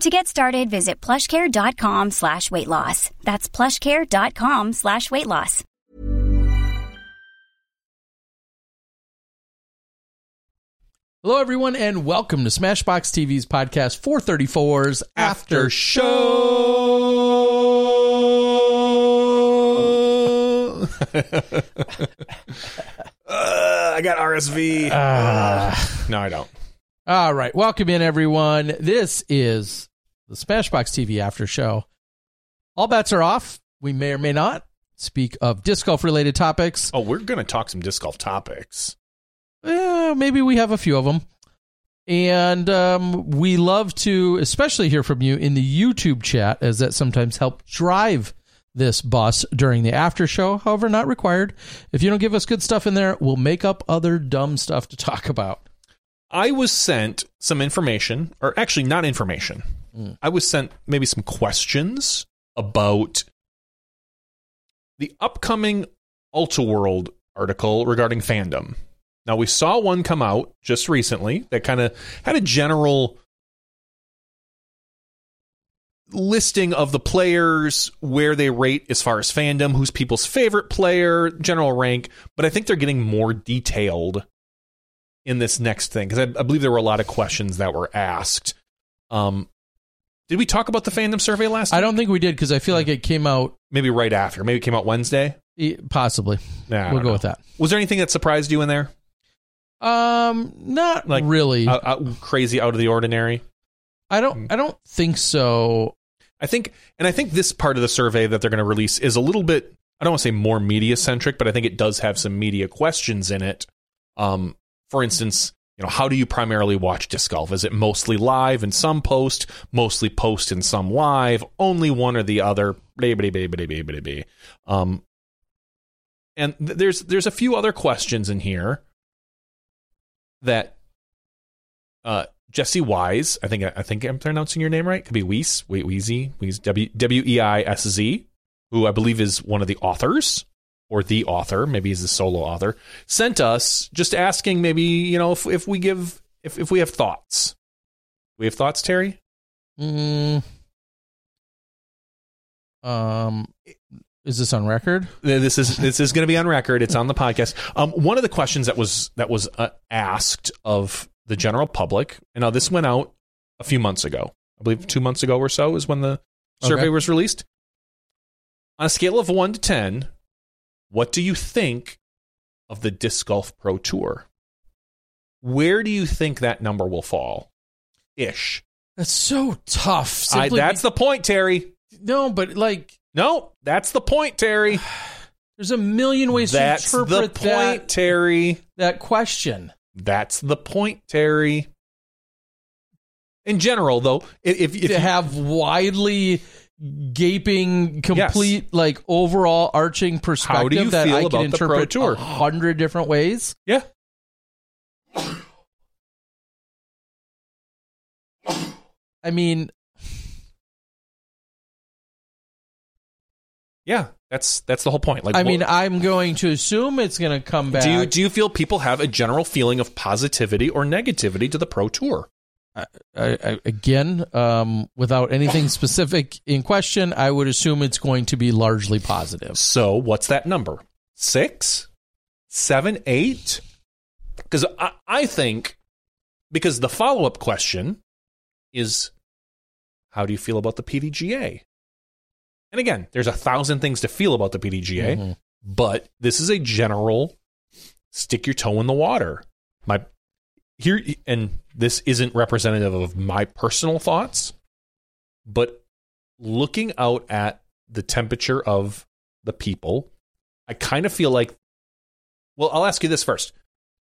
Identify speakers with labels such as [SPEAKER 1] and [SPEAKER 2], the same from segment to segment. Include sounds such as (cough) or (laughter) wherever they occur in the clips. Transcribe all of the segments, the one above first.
[SPEAKER 1] To get started, visit plushcare.com slash weight loss. That's plushcare.com slash weight loss.
[SPEAKER 2] Hello, everyone, and welcome to Smashbox TV's podcast 434's After Show. (laughs)
[SPEAKER 3] Uh, I got RSV.
[SPEAKER 2] Ah.
[SPEAKER 3] no, I don't.
[SPEAKER 2] All right, welcome in, everyone. This is the Smashbox TV After Show. All bets are off. We may or may not speak of disc golf related topics.
[SPEAKER 3] Oh, we're going to talk some disc golf topics.
[SPEAKER 2] Eh, maybe we have a few of them. And um, we love to especially hear from you in the YouTube chat, as that sometimes helps drive this bus during the after show. However, not required. If you don't give us good stuff in there, we'll make up other dumb stuff to talk about.
[SPEAKER 3] I was sent some information, or actually, not information.
[SPEAKER 2] Mm.
[SPEAKER 3] I was sent maybe some questions about the upcoming Ultiworld article regarding fandom. Now, we saw one come out just recently that kind of had a general listing of the players, where they rate as far as fandom, who's people's favorite player, general rank, but I think they're getting more detailed in this next thing because I, I believe there were a lot of questions that were asked. Um, did we talk about the fandom survey last?
[SPEAKER 2] I
[SPEAKER 3] week?
[SPEAKER 2] don't think we did because I feel like it came out
[SPEAKER 3] Maybe right after. Maybe it came out Wednesday.
[SPEAKER 2] eh, possibly.
[SPEAKER 3] Nah,
[SPEAKER 2] we'll go
[SPEAKER 3] know.
[SPEAKER 2] with that.
[SPEAKER 3] Was there anything that surprised you in there?
[SPEAKER 2] Um, not
[SPEAKER 3] Like,
[SPEAKER 2] really.
[SPEAKER 3] Out, out, crazy, out of the ordinary.
[SPEAKER 2] I don't. I don't think so.
[SPEAKER 3] I think, and I think this part of the survey that they're going to release is a little bit. I don't want to say more media centric, but I think it does have some media questions in it. Um, for instance, you know, how do you primarily watch disc golf? Is it mostly live and some post, mostly post and some live, only one or the other? Um, and th- there's there's a few other questions in here that uh, Jesse Wise, I think I think I'm pronouncing your name right. Could be Weiss, wait, Wheezy, Weiss, W W E I S Z, who I believe is one of the authors or the author, maybe he's the solo author, sent us just asking maybe you know if if we give if if we have thoughts. We have thoughts, Terry.
[SPEAKER 2] Mm, um, is this on record?
[SPEAKER 3] This is this is going to be on record. It's on the podcast. Um, one of the questions that was that was uh, asked of the general public, and now this went out a few months ago. I believe two months ago or so is when the survey
[SPEAKER 2] Okay.
[SPEAKER 3] was released. On a scale of one to ten, what do you think of the disc golf pro tour? Where do you think that number will fall? Ish.
[SPEAKER 2] That's so tough.
[SPEAKER 3] I, that's the point, Terry.
[SPEAKER 2] no, but like,
[SPEAKER 3] No, that's the point, Terry. (sighs)
[SPEAKER 2] there's a million ways
[SPEAKER 3] That's
[SPEAKER 2] to
[SPEAKER 3] the point,
[SPEAKER 2] that
[SPEAKER 3] Terry.
[SPEAKER 2] that question.
[SPEAKER 3] That's the point, Terry. In general, though, if, if, if
[SPEAKER 2] to have widely gaping, complete, like overall arching perspective
[SPEAKER 3] How do you
[SPEAKER 2] that
[SPEAKER 3] feel
[SPEAKER 2] I
[SPEAKER 3] about
[SPEAKER 2] can
[SPEAKER 3] the
[SPEAKER 2] interpret a hundred different ways.
[SPEAKER 3] yeah,
[SPEAKER 2] I mean,
[SPEAKER 3] Yeah, that's that's the whole point. Like,
[SPEAKER 2] I mean,
[SPEAKER 3] what-
[SPEAKER 2] I'm going to assume it's going to come back.
[SPEAKER 3] do you do you feel people have a general feeling of positivity or negativity to the pro tour?
[SPEAKER 2] I, I, again, um, without anything specific in question, I would assume it's going to be largely positive.
[SPEAKER 3] So, what's that number? Six, seven, eight? Because I, I think because the follow up question is, how do you feel about the PDGA? And again, there's a thousand things to feel about the PDGA.
[SPEAKER 2] Mhm.
[SPEAKER 3] but this is a general stick your toe in the water. My here and this isn't representative of my personal thoughts, but looking out at the temperature of the people, I kind of feel like well, I'll ask you this first.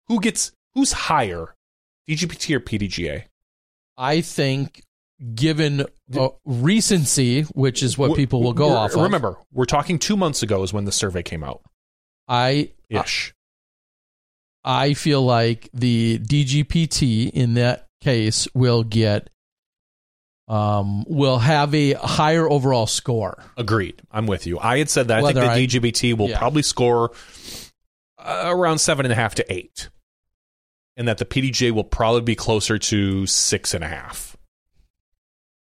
[SPEAKER 3] Who gets who's higher? DGPT or PDGA?
[SPEAKER 2] I think, given uh, recency, which is what
[SPEAKER 3] We're-
[SPEAKER 2] people will go off of,
[SPEAKER 3] Remember, we're talking 2 months ago is when the survey came out.
[SPEAKER 2] I
[SPEAKER 3] Ish.
[SPEAKER 2] I feel like the DGPT in that case will get um will have a higher overall score.
[SPEAKER 3] Agreed. I'm with you. I had said that. I
[SPEAKER 2] Whether I-
[SPEAKER 3] think the DGPT will
[SPEAKER 2] yeah.
[SPEAKER 3] probably score uh, around seven and a half to eight, and that the PDJ will probably be closer to six and a half.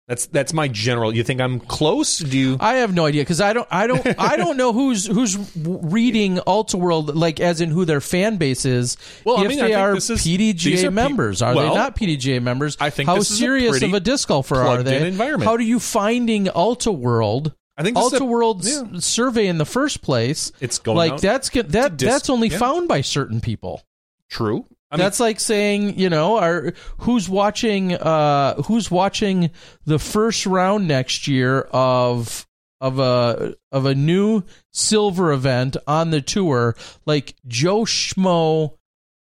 [SPEAKER 3] That's that's my general. You think I'm close? Do you?
[SPEAKER 2] I have no idea because I don't I don't I don't know who's who's reading World like as in who their fan base is.
[SPEAKER 3] Well, I
[SPEAKER 2] if
[SPEAKER 3] mean, I
[SPEAKER 2] they
[SPEAKER 3] think
[SPEAKER 2] are
[SPEAKER 3] is-
[SPEAKER 2] PDGA
[SPEAKER 3] are
[SPEAKER 2] members, are
[SPEAKER 3] well,
[SPEAKER 2] they not PDGA members?
[SPEAKER 3] I think
[SPEAKER 2] how
[SPEAKER 3] a
[SPEAKER 2] serious
[SPEAKER 3] pretty
[SPEAKER 2] of a disc golfer are they?
[SPEAKER 3] environment.
[SPEAKER 2] How are you finding World?
[SPEAKER 3] I think a-
[SPEAKER 2] Ultiworld's
[SPEAKER 3] yeah.
[SPEAKER 2] survey in the first place.
[SPEAKER 3] It's going
[SPEAKER 2] like
[SPEAKER 3] out
[SPEAKER 2] that's that that's only
[SPEAKER 3] yeah.
[SPEAKER 2] found by certain people.
[SPEAKER 3] True. I mean,
[SPEAKER 2] that's like saying, you know, who's watching uh who's watching the first round next year of of a of a new silver event on the tour like Joe Schmo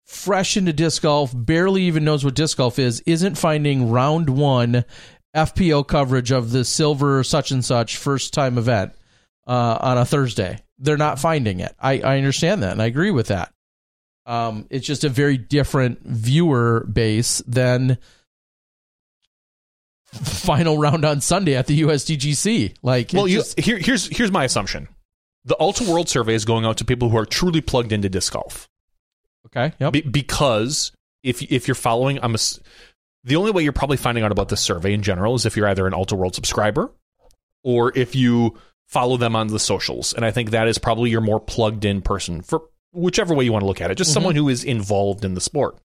[SPEAKER 2] fresh into disc golf barely even knows what disc golf is isn't finding round 1 FPO coverage of the silver such and such first time event uh, on a Thursday. They're not finding it. I, I understand that and I agree with that. Um, it's just a very different viewer base than final round on Sunday at the USDGC. Like,
[SPEAKER 3] well, you,
[SPEAKER 2] just-
[SPEAKER 3] here, here's here's my assumption. The Ultiworld Survey is going out to people who are truly plugged into disc golf.
[SPEAKER 2] okay, yep.
[SPEAKER 3] Be- because if if you're following, I'm ass- the only way you're probably finding out about this survey in general is if you're either an Ultiworld subscriber or if you follow them on the socials, and I think that is probably your more plugged in person for whichever way you want to look at it. Just
[SPEAKER 2] Mhm.
[SPEAKER 3] someone who is involved in the sport.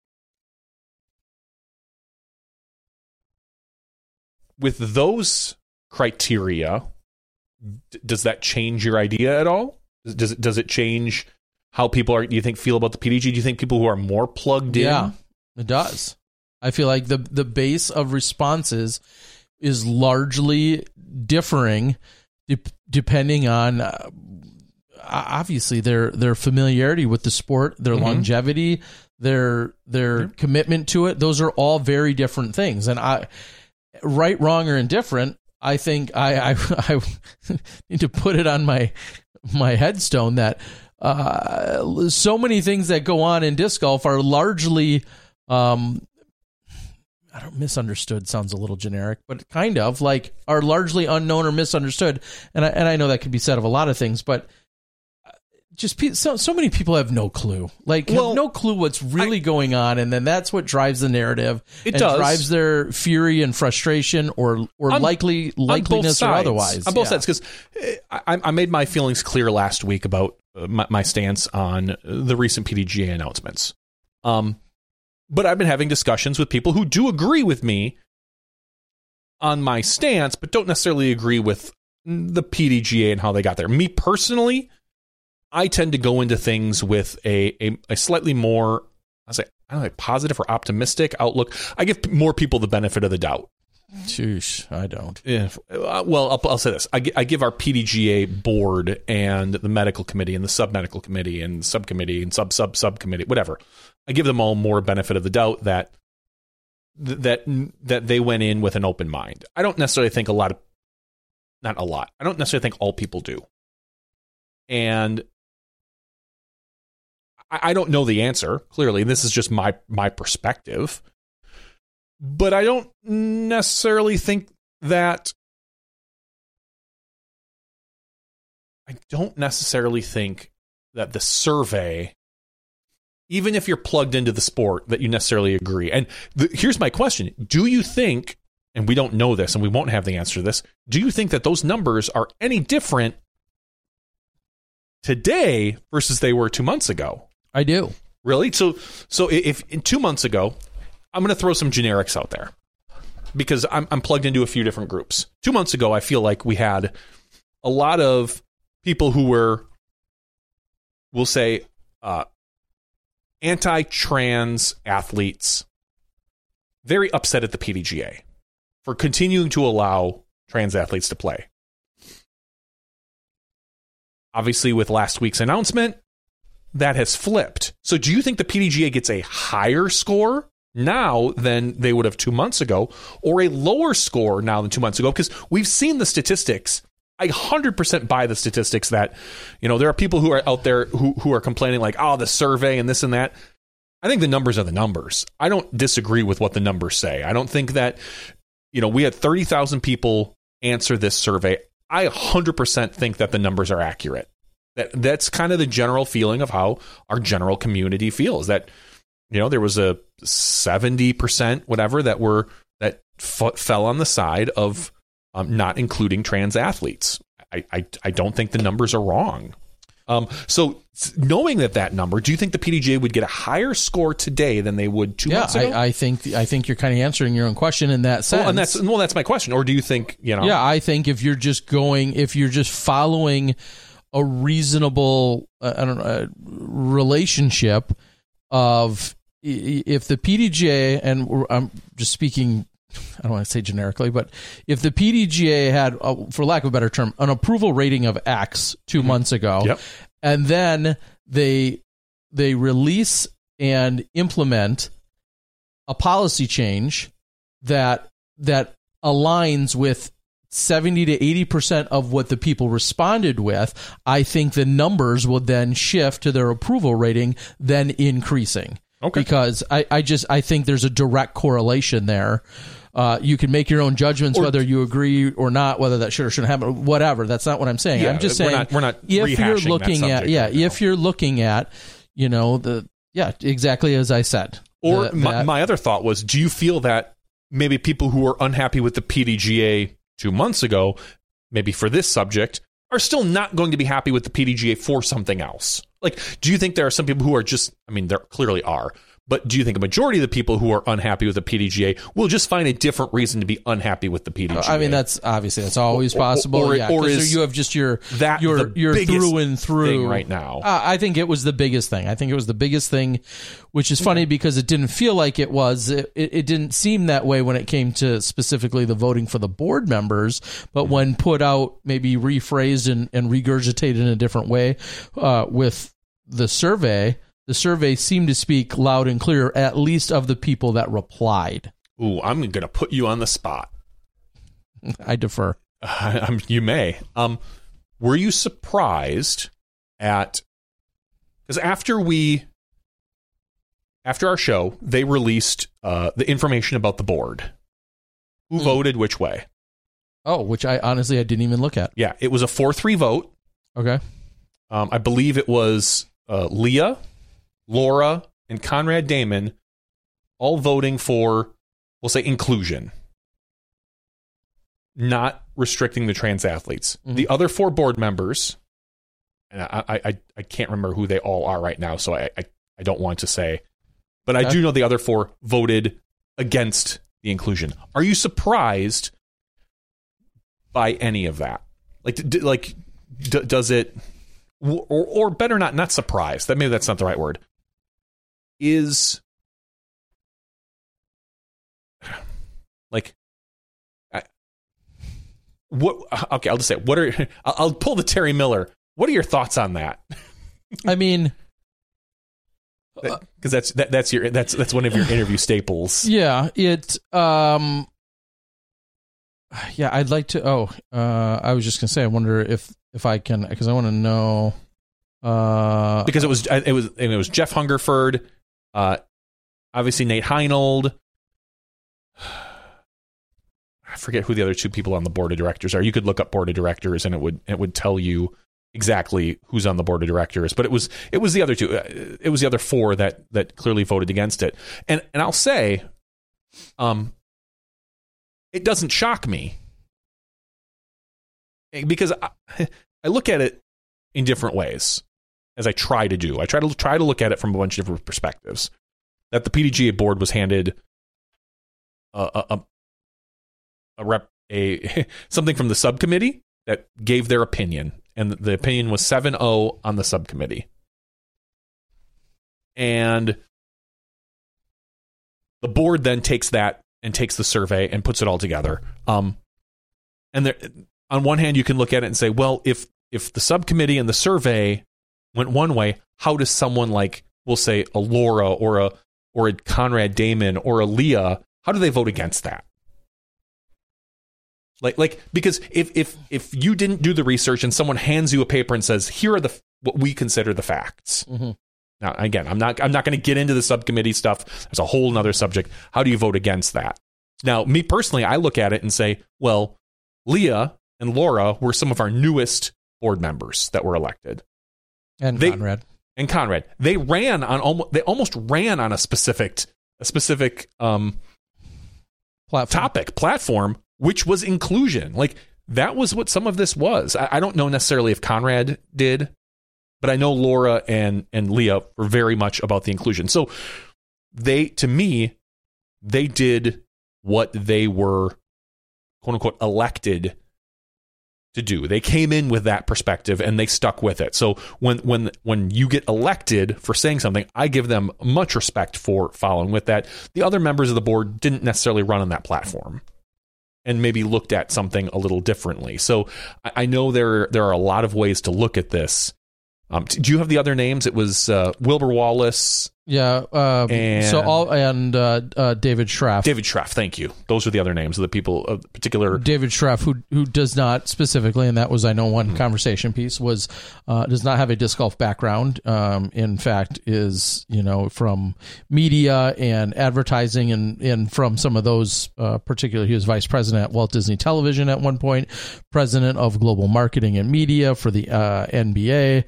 [SPEAKER 3] With those criteria, d- does that change your idea at all? Does it does it change how people are? Do you think feel about the PDG? Do you think people who are more plugged in?
[SPEAKER 2] Yeah, it does. I feel like the the base of responses is largely differing de- depending on uh, obviously their their familiarity with the sport, their
[SPEAKER 3] Mhm.
[SPEAKER 2] longevity, their their commitment to it. Those are all very different things. And I right, wrong, or indifferent, I think I I, (laughs) I need to put it on my my headstone that uh, so many things that go on in disc golf are largely um, I don't misunderstood sounds a little generic, but kind of like are largely unknown or misunderstood. And I, and I know that could be said of a lot of things, but just pe- so so many people have no clue, like
[SPEAKER 3] Well,
[SPEAKER 2] no clue what's really going on, and then that's what drives the narrative.
[SPEAKER 3] It
[SPEAKER 2] and
[SPEAKER 3] does.
[SPEAKER 2] drives their fury and frustration, or or
[SPEAKER 3] On-
[SPEAKER 2] likely likeliness or otherwise.
[SPEAKER 3] On both
[SPEAKER 2] Yeah.
[SPEAKER 3] sides, because I, I made my feelings clear last week about uh, my, my stance on the recent PDGA announcements. Um, but I've been having discussions with people who do agree with me on my stance, but don't necessarily agree with the PDGA and how they got there. Me personally, I tend to go into things with a a, a slightly more I say I don't know, positive or optimistic outlook. I give more people the benefit of the doubt.
[SPEAKER 2] Sheesh, I don't.
[SPEAKER 3] Yeah. Uh, well, I'll, I'll say this: I, I give our PDGA board and the medical committee and the sub medical committee and subcommittee and sub sub subcommittee, whatever. I give them all more benefit of the doubt that that that they went in with an open mind. I don't necessarily think a lot of, not a lot. I don't necessarily think all people do, and I, don't know the answer. Clearly, this is just my my perspective but I don't necessarily think that. I don't necessarily think that the survey, even if you're plugged into the sport, that you necessarily agree. And the, here's my question: Do you think, and we don't know this, and we won't have the answer to this, do you think that those numbers are any different today versus they were two months ago?
[SPEAKER 2] I do.
[SPEAKER 3] Really? So, so if, if two months ago, I'm going to throw some generics out there because I'm, I'm plugged into a few different groups. Two months ago, I feel like we had a lot of people who were, we'll say, uh, anti trans athletes very upset at the PDGA for continuing to allow trans athletes to play. Obviously, with last week's announcement, that has flipped. So, do you think the PDGA gets a higher score now than they would have two months ago, or a lower score now than two months ago? Because we've seen the statistics. I 100% buy the statistics that, you know, there are people who are out there who, who are complaining, like, oh, the survey and this and that. I think the numbers are the numbers. I don't disagree with what the numbers say. I don't think that, you know, we had 30,000 people answer this survey. I 100% think that the numbers are accurate. That that's kind of the general feeling of how our general community feels. That you know there was a 70% whatever that were that f- fell on the side of um, not including trans athletes. I, I I don't think the numbers are wrong. Um, so knowing that that number, do you think the PDGA would get a higher score today than they would two
[SPEAKER 2] yeah,
[SPEAKER 3] months ago?
[SPEAKER 2] I, I think I think you're kind of answering your own question in that sense.
[SPEAKER 3] well, and that's well, that's my question. Or do you think you know?
[SPEAKER 2] Yeah, I think if you're just going, if you're just following a reasonable, uh, I don't know, uh, relationship of if the PDGA and I'm just speaking. (laughs) I don't want to say generically, but if the PDGA had, uh, for lack of a better term, an approval rating of X 2 months ago,
[SPEAKER 3] Yep.
[SPEAKER 2] and then they they release and implement a policy change that that aligns with 70 to 80% of what the people responded with i think the numbers will then shift to their approval rating then increasing.
[SPEAKER 3] Okay.
[SPEAKER 2] because i, I just i think there's a direct correlation there. Uh, you can make your own judgments
[SPEAKER 3] Or-
[SPEAKER 2] whether you agree or not whether that should or shouldn't happen whatever. That's not what i'm saying.
[SPEAKER 3] Yeah,
[SPEAKER 2] i'm just
[SPEAKER 3] we're
[SPEAKER 2] saying
[SPEAKER 3] not- we're not
[SPEAKER 2] if you're looking at yeah
[SPEAKER 3] right
[SPEAKER 2] if you're looking at you know the yeah exactly as i said.
[SPEAKER 3] Or
[SPEAKER 2] The-
[SPEAKER 3] my,
[SPEAKER 2] that-
[SPEAKER 3] my other thought was, do you feel that maybe people who are unhappy with the PDGA two months ago, maybe for this subject, are still not going to be happy with the PDGA for something else? Like, do you think there are some people who are just, I mean, there clearly are, but do you think a majority of the people who are unhappy with the PDGA will just find a different reason to be unhappy with the PDGA?
[SPEAKER 2] I mean, that's obviously that's always
[SPEAKER 3] Or- or-
[SPEAKER 2] possible.
[SPEAKER 3] or-
[SPEAKER 2] yeah,
[SPEAKER 3] or is
[SPEAKER 2] you have just your
[SPEAKER 3] that
[SPEAKER 2] your your through and through
[SPEAKER 3] right now?
[SPEAKER 2] Uh, I think it was the biggest thing. I think it was the biggest thing, which is funny because it didn't feel like it was. It, it, it didn't seem that way when it came to specifically the voting for the board members. But
[SPEAKER 3] Mm-hmm.
[SPEAKER 2] when put out, maybe rephrased and, and regurgitated in a different way uh, with the survey. The survey seemed to speak loud and clear, at least of the people that replied.
[SPEAKER 3] Ooh, I'm going to put you on the spot. (laughs)
[SPEAKER 2] I defer. (laughs)
[SPEAKER 3] I'm, you may. Um, were you surprised at because after we after our show they released uh, the information about the board who
[SPEAKER 2] Hmm.
[SPEAKER 3] voted which way
[SPEAKER 2] Oh, which I honestly I didn't even look at.
[SPEAKER 3] yeah it was a 4-3 vote
[SPEAKER 2] Okay.
[SPEAKER 3] um, i believe it was uh, leah laura and conrad damon all voting for we'll say inclusion not restricting the trans athletes
[SPEAKER 2] Mhm.
[SPEAKER 3] the other four board members and I, I, I, can't remember who they all are right now, so I, I, I don't want to say. But I do know the other four voted against the inclusion. Are you surprised by any of that? Like, d- like, d- does it, or, or better not, not surprised? That maybe that's not the right word. Is like, I, what? Okay, I'll just say, what are? I'll, pull the Terry Miller. What are your thoughts on that?
[SPEAKER 2] I mean,
[SPEAKER 3] Because that's that, that's your that's that's one of your interview staples.
[SPEAKER 2] yeah, it. Um, yeah, I'd like to. Oh, uh, I was just gonna say, I wonder if if I can, because I want to know. Uh,
[SPEAKER 3] because it was it was and it was Jeff Hungerford, uh, obviously Nate Heinold. (sighs) I forget who the other two people on the board of directors are. You could look up board of directors and it would it would tell you exactly who's on the board of directors, but it was it was the other two. Uh, It was the other four that that clearly voted against it. And and I'll say, um, it doesn't shock me because I, (laughs) I look at it in different ways as I try to do. I try to try to look at it from a bunch of different perspectives. That the PDGA board was handed a a, a, rep a (laughs) something from the subcommittee that gave their opinion, and the opinion was 7-0 on the subcommittee. And the board then takes that and takes the survey and puts it all together. Um, and there, on one hand, you can look at it and say, well, if if the subcommittee and the survey went one way, how does someone like, we'll say, a Laura or a or a Conrad Damon or a Leah, how do they vote against that? Like, like because if if if you didn't do the research and someone hands you a paper and says, here are the what we consider the facts.
[SPEAKER 2] Mhm.
[SPEAKER 3] Now, again, I'm not I'm not going to get into the subcommittee stuff. There's a whole nother subject. How do you vote against that? Now, me personally, I look at it and say, well, Leah and Laura were some of our newest board members that were elected,
[SPEAKER 2] And
[SPEAKER 3] They-
[SPEAKER 2] Conrad.
[SPEAKER 3] and Conrad. They ran on almost they almost ran on a specific a specific um,
[SPEAKER 2] Platform.
[SPEAKER 3] topic platform, which was inclusion. Like that was what some of this was. I, I don't know necessarily if Conrad did, but I know Laura and and Leah were very much about the inclusion. So they, to me, they did what they were quote unquote elected to do. They came in with that perspective and they stuck with it. So when when when you get elected for saying something, I give them much respect for following with that. The other members of the board didn't necessarily run on that platform and maybe looked at something a little differently. So I, know there there are a lot of ways to look at this. Um, do you have the other names? It was uh, Wilbur Wallace,
[SPEAKER 2] Yeah. Um,
[SPEAKER 3] And-
[SPEAKER 2] so all and uh, uh, David Schraff.
[SPEAKER 3] David Schraff. Thank you. Those are the other names of the people of particular.
[SPEAKER 2] David Schraff, who who does not specifically, and that was I know one conversation piece was uh, does not have a disc golf background. Um, in fact, is you know from media and advertising, and and from some of those uh, particularly, he was vice president at Walt Disney Television at one point, president of global marketing and media for the uh, NBA.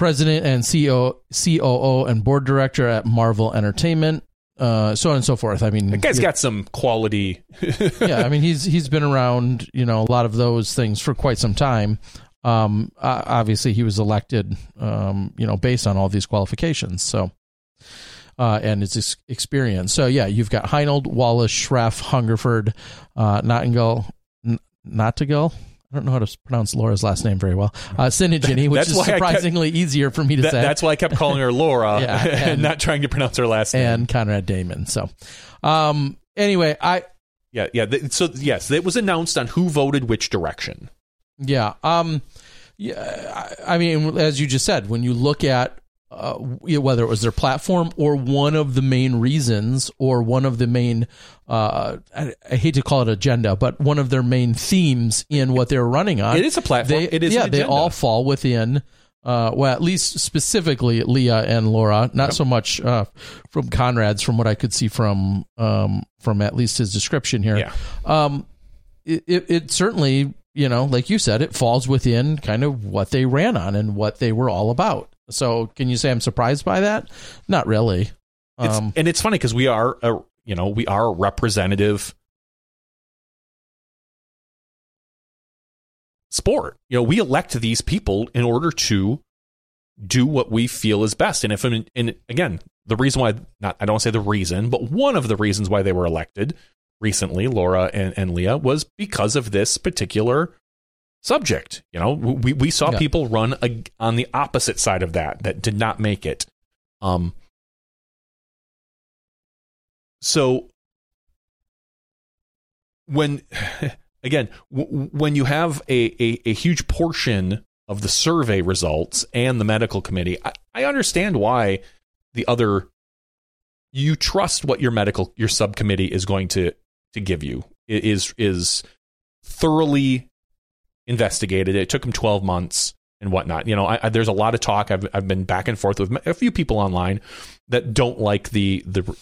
[SPEAKER 2] President and CEO, COO and board director at Marvel Entertainment, uh, so on and so forth. I mean,
[SPEAKER 3] That guy's
[SPEAKER 2] he-
[SPEAKER 3] got some quality. (laughs)
[SPEAKER 2] yeah, I mean he's he's been around, you know, a lot of those things for quite some time. Um, obviously he was elected, um, you know, based on all these qualifications. So, uh, and his experience. So yeah, you've got Heinold, Wallace, Schreff, Hungerford, uh, Nottingham, N-. I don't know how to pronounce Laura's last name very well. Uh, Sinigini, which
[SPEAKER 3] That's
[SPEAKER 2] is
[SPEAKER 3] I kept-
[SPEAKER 2] surprisingly easier for me to
[SPEAKER 3] That-
[SPEAKER 2] say.
[SPEAKER 3] that's why I kept calling her Laura (laughs)
[SPEAKER 2] Yeah, (laughs)
[SPEAKER 3] and,
[SPEAKER 2] and-
[SPEAKER 3] not trying to pronounce her last name.
[SPEAKER 2] and Conrad Damon. So, um, anyway, I,
[SPEAKER 3] Yeah, yeah. th- So yes, it was announced on who voted which direction.
[SPEAKER 2] Yeah. Um. Yeah. I I mean, as you just said, when you look at uh, whether it was their platform or one of the main reasons or one of the main, uh, I, I hate to call it agenda, but one of their main themes in what they're running on.
[SPEAKER 3] It is a platform.
[SPEAKER 2] They,
[SPEAKER 3] it is.
[SPEAKER 2] yeah, they all fall within. Uh, well, at least specifically Leah and Laura, not so much uh, from Conrad's, from what I could see from um, from at least his description here
[SPEAKER 3] Yeah.
[SPEAKER 2] um, it, it, it certainly, you know, like you said, it falls within kind of what they ran on and what they were all about. So, can you say I'm surprised by that? Not really.
[SPEAKER 3] It's,
[SPEAKER 2] Um,
[SPEAKER 3] and it's funny because we are, a, you know, we are a representative sport. You know, we elect these people in order to do what we feel is best. And if, and again, the reason why, not, I don't say the reason, but one of the reasons why they were elected recently, Laura and, and Leah, was because of this particular subject. You know, we, we saw
[SPEAKER 2] Yeah.
[SPEAKER 3] people run a, on the opposite side of that that did not make it. Um, so when (sighs) again w- when you have a, a, a huge portion of the survey results and the medical committee I, I understand why the other you trust what your medical your subcommittee is going to to give you It is is thoroughly investigated it took them 12 months and whatnot you know I, I, there's a lot of talk I've, I've been back and forth with a few people online that don't like the the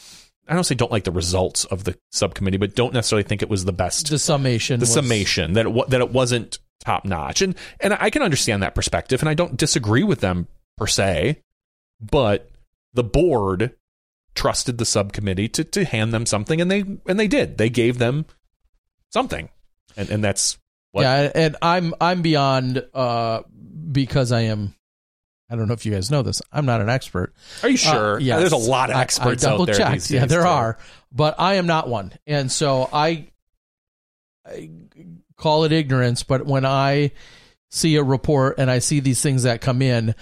[SPEAKER 3] I don't say don't like the results of the subcommittee, but don't necessarily think it was the best.
[SPEAKER 2] the summation.
[SPEAKER 3] the
[SPEAKER 2] was-
[SPEAKER 3] summation that it that it wasn't top notch. And and I can understand that perspective and I don't disagree with them per se, but the board trusted the subcommittee to to hand them something and they and they did. They gave them something. And and that's what
[SPEAKER 2] Yeah, and I'm I'm beyond uh because I am I don't know if you guys know this. I'm not an expert.
[SPEAKER 3] Are you sure?
[SPEAKER 2] Uh, yes.
[SPEAKER 3] There's a lot of experts
[SPEAKER 2] I,
[SPEAKER 3] out there.
[SPEAKER 2] double-checked. Yeah, there
[SPEAKER 3] too.
[SPEAKER 2] are, but I am not one, and so I, I call it ignorance. But when I see a report and I see these things that come in,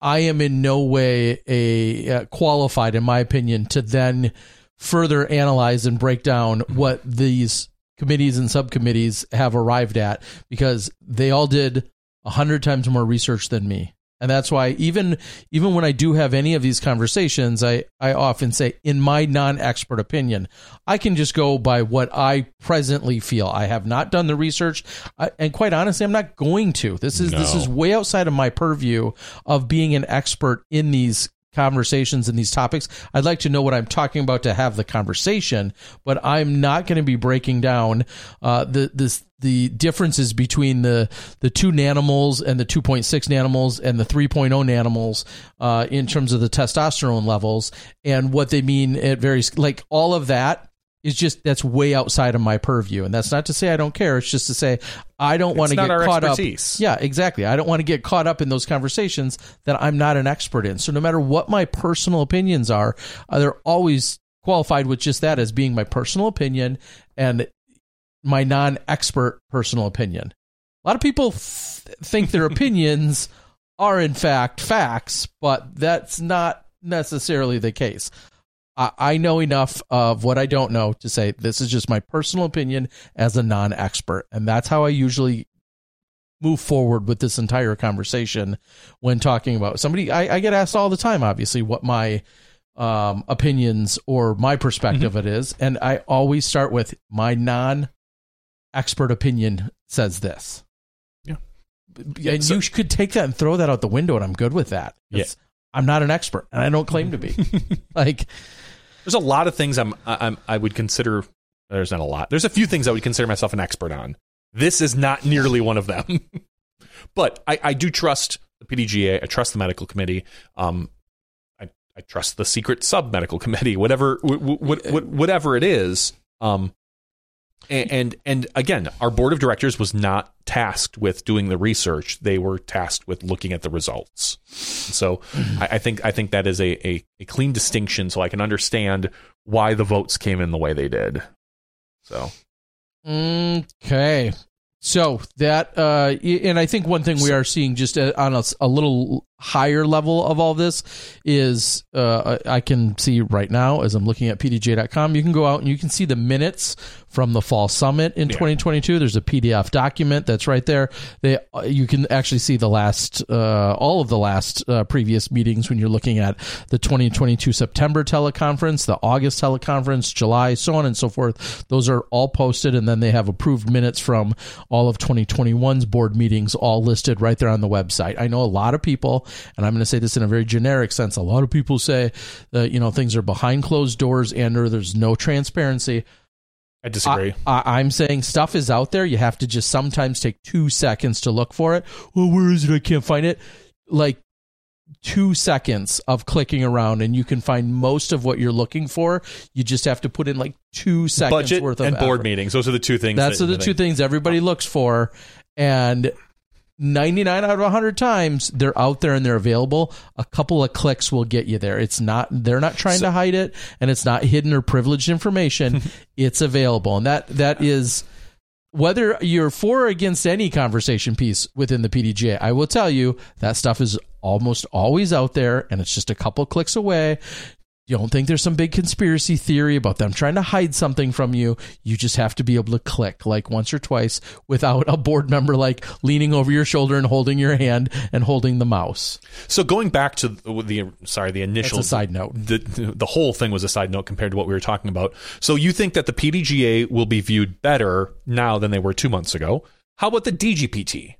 [SPEAKER 2] I am in no way a uh, qualified, in my opinion, to then further analyze and break down what these committees and subcommittees have arrived at because they all did a hundred times more research than me. And that's why even even when I do have any of these conversations, I, I often say, in my non expert opinion, I can just go by what I presently feel. I have not done the research, I, and quite honestly, I'm not going to. This is this is way outside of my purview of being an expert in these conversations and these topics. I'd like to know what I'm talking about to have the conversation, but I'm not going to be breaking down uh, the this the differences between the the two nanomoles and the 2.6 nanomoles and the 3.0 nanomoles uh, in terms of the testosterone levels and what they mean at various like all of that is just that's way outside of my purview and that's not to say I don't care it's just to say I don't want to get caught
[SPEAKER 3] expertise.
[SPEAKER 2] up yeah exactly I don't want to get caught up in those conversations that I'm not an expert in so no matter what my personal opinions are uh, they're always qualified with just that as being my personal opinion and my non-expert personal opinion. A lot of people th- think their (laughs) opinions are in fact facts, but that's not necessarily the case. I, I know enough of what I don't know to say this is just my personal opinion as a non-expert, and that's how I usually move forward with this entire conversation when talking about somebody. I, I get asked all the time, obviously, what my um, opinions or my perspective it is, and I always start with my non expert opinion says this.
[SPEAKER 3] Yeah.
[SPEAKER 2] And
[SPEAKER 3] so-
[SPEAKER 2] you could take that and throw that out the window, and I'm good with that.
[SPEAKER 3] Yeah.
[SPEAKER 2] I'm not an expert, and I don't claim to be. (laughs) like,
[SPEAKER 3] There's a lot of things I'm, I'm I would consider. There's not a lot. There's a few things I would consider myself an expert on. This is not nearly one of them. (laughs) but I, I do trust the PDGA. I trust the medical committee. Um, I, I trust the secret sub medical committee. Whatever, wh- wh- wh- whatever it is. Um, and, and and again, our board of directors was not tasked with doing the research; they were tasked with looking at the results. So, I, I think I think that is a, a a clean distinction, so I can understand why the votes came in the way they did. So,
[SPEAKER 2] Okay. So that, uh, and I think one thing we are seeing just uh, on a little higher level of all this is uh, I can see right now as I'm looking at pdga.com, you can go out and you can see the minutes from the fall summit in
[SPEAKER 3] Yeah.
[SPEAKER 2] 2022. There's a PDF document that's right there. They, uh, you can actually see the last, uh, all of the last uh, previous meetings when you're looking at the 2022 September teleconference, the August teleconference, July, so on and so forth. Those are all posted, and then they have approved minutes from all of 2021's board meetings, all listed right there on the website. I know a lot of people, and I'm going to say this in a very generic sense. A lot of people say that you know things are behind closed doors and or there's no transparency.
[SPEAKER 3] I disagree.
[SPEAKER 2] I, I'm saying stuff is out there. You have to just sometimes take two seconds to look for it. Well, where is it? I can't find it. Like two seconds of clicking around, and you can find most of what you're looking for. You just have to put in like two seconds
[SPEAKER 3] Budget
[SPEAKER 2] worth of
[SPEAKER 3] and board
[SPEAKER 2] effort.
[SPEAKER 3] meetings; those are the two things.
[SPEAKER 2] That's
[SPEAKER 3] that-
[SPEAKER 2] the two things everybody looks for, and 99 out of 100 times they're out there and they're available. A couple of clicks will get you there. It's not they're not trying to hide it, and it's not hidden or privileged information. (laughs) it's available, and that that is whether you're for or against any conversation piece within the PDGA, I will tell you that stuff is almost always out there and it's just a couple clicks away. You don't think there's some big conspiracy theory about them trying to hide something from you. You just have to be able to click like once or twice without a board member like leaning over your shoulder and holding your hand and holding the mouse.
[SPEAKER 3] So going back to the, sorry, the initial
[SPEAKER 2] side note.
[SPEAKER 3] The the whole thing was a side note compared to what we were talking about. So you think that the PDGA will be viewed better now than they were two months ago? How about the DGPT?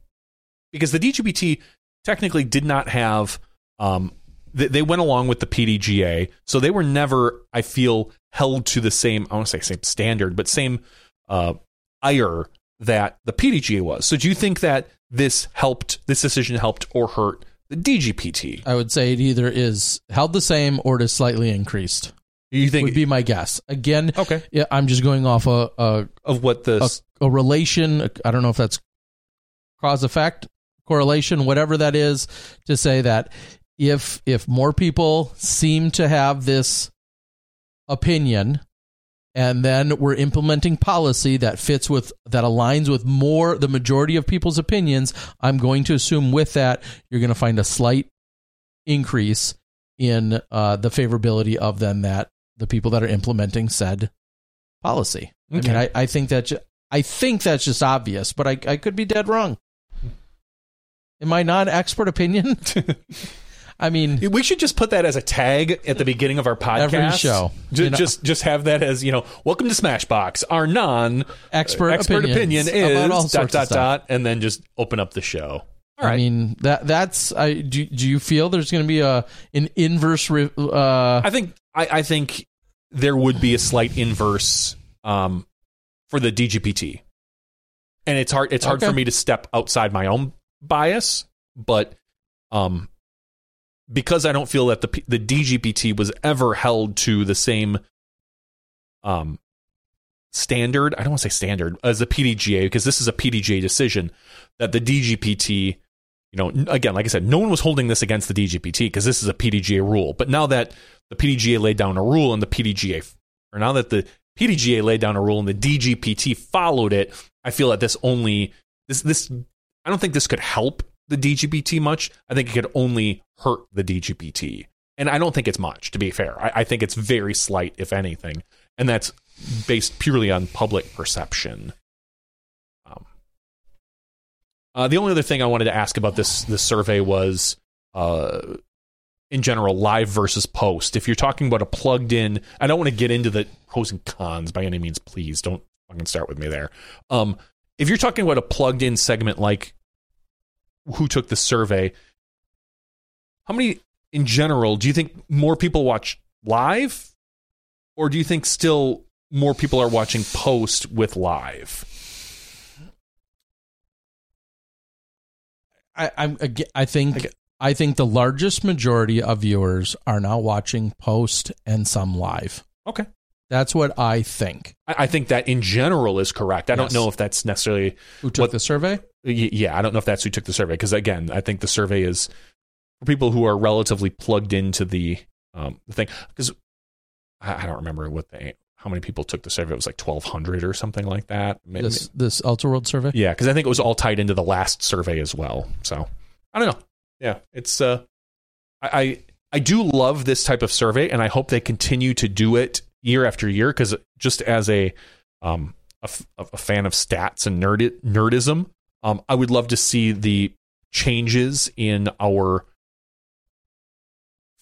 [SPEAKER 3] Because the DGPT technically did not have. Um, they, they went along with the PDGA, so they were never, I feel, held to the same. I want to say same standard, but same uh, ire that the PDGA was. So do you think that this helped, this decision helped or hurt the DGPT?
[SPEAKER 2] I would say it either is held the same or it is slightly increased.
[SPEAKER 3] You think
[SPEAKER 2] would be my guess. Again,
[SPEAKER 3] Okay.
[SPEAKER 2] yeah, I'm just going off a a,
[SPEAKER 3] of what the
[SPEAKER 2] a, a relation. I don't know if that's cause effect correlation, whatever that is, to say that if if more people seem to have this opinion and then we're implementing policy that fits with that aligns with more the majority of people's opinions i'm going to assume with that you're going to find a slight increase in uh, the favorability of them that the people that are implementing said policy. I
[SPEAKER 3] Okay.
[SPEAKER 2] mean i, I think that ju- i think that's just obvious but I, I could be dead wrong. In my non-expert opinion (laughs) (laughs) i mean
[SPEAKER 3] We should just put that as a tag at the beginning of our podcast.
[SPEAKER 2] Every show.
[SPEAKER 3] Ju-
[SPEAKER 2] know-
[SPEAKER 3] Just, just have that as you know. Welcome to Smashbox. Our non
[SPEAKER 2] expert,
[SPEAKER 3] expert opinion is dot dot dot, and then just open up the show. All right.
[SPEAKER 2] I mean that that's I do, do you feel there's going to be a an inverse re- uh
[SPEAKER 3] I think I, I think there would be a slight inverse um, for the DGPT, and it's hard. It's hard
[SPEAKER 2] Okay.
[SPEAKER 3] for me to step outside my own bias, but um, because I don't feel that the the DGPT was ever held to the same um standard. I don't want to say standard as a PDGA because this is a PDGA decision that the DGPT. You know, again, like I said, no one was holding this against the DGPT because this is a PDGA rule. But now that the PDGA laid down a rule and the PDGA, or now that the PDGA laid down a rule and the DGPT followed it, I feel that this only this this I don't think this could help the DGPT much. I think it could only hurt the DGPT, and I don't think it's much. To be fair, I, I think it's very slight, if anything, and that's based purely on public perception. Um, uh, the only other thing I wanted to ask about this this survey was, uh, in general, live versus post. If you're talking about a plugged in, I don't want to get into the pros and cons by any means. Please don't fucking start with me there. Um, if you're talking about a plugged in segment like who took the survey, how many in general do you think more people watch live, or do you think still more people are watching post with live?
[SPEAKER 2] I I'm aga- I think I think the largest majority of viewers are now watching post and some live.
[SPEAKER 3] Okay.
[SPEAKER 2] That's what I think.
[SPEAKER 3] I, I think that in general is correct. I
[SPEAKER 2] Yes.
[SPEAKER 3] don't know if that's necessarily
[SPEAKER 2] Who took
[SPEAKER 3] What-
[SPEAKER 2] the survey?
[SPEAKER 3] Yeah, I don't know if that's who took the survey because again, I think the survey is for people who are relatively plugged into the um, the thing because I, I don't remember what they how many people took the survey. It was like twelve hundred or something like that. Maybe,
[SPEAKER 2] This this Ultiworld survey?
[SPEAKER 3] yeah, because I think it was all tied into the last survey as well. So I don't know. Yeah, it's uh, I I, I do love this type of survey, and I hope they continue to do it year after year. Because just as a um a, f- a fan of stats and nerd nerdism, um, I would love to see the changes in our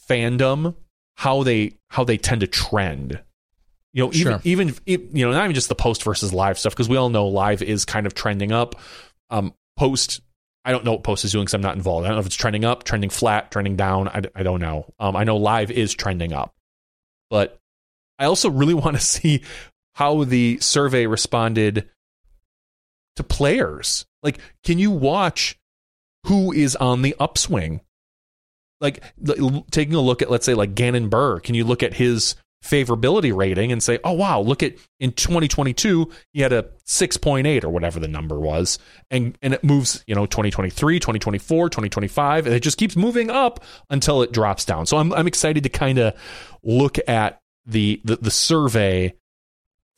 [SPEAKER 3] fandom, how they how they tend to trend. You know, even
[SPEAKER 2] Sure.
[SPEAKER 3] even you know, not even just the post versus live stuff because we all know live is kind of trending up. Um, post, I don't know what post is doing because I'm not involved. I don't know if it's trending up, trending flat, trending down. I, I don't know. Um, I know live is trending up, but I also really (laughs) want to see how the survey responded to players. Like, can you watch who is on the upswing? Like, l- taking a look at, let's say, like Gannon Buhr, can you look at his favorability rating and say, oh, wow, look at in 2022, he had a 6.8 or whatever the number was. And, and it moves, you know, 2023, 2024, 2025, and it just keeps moving up until it drops down. So I'm, I'm excited to kind of look at the, the, the survey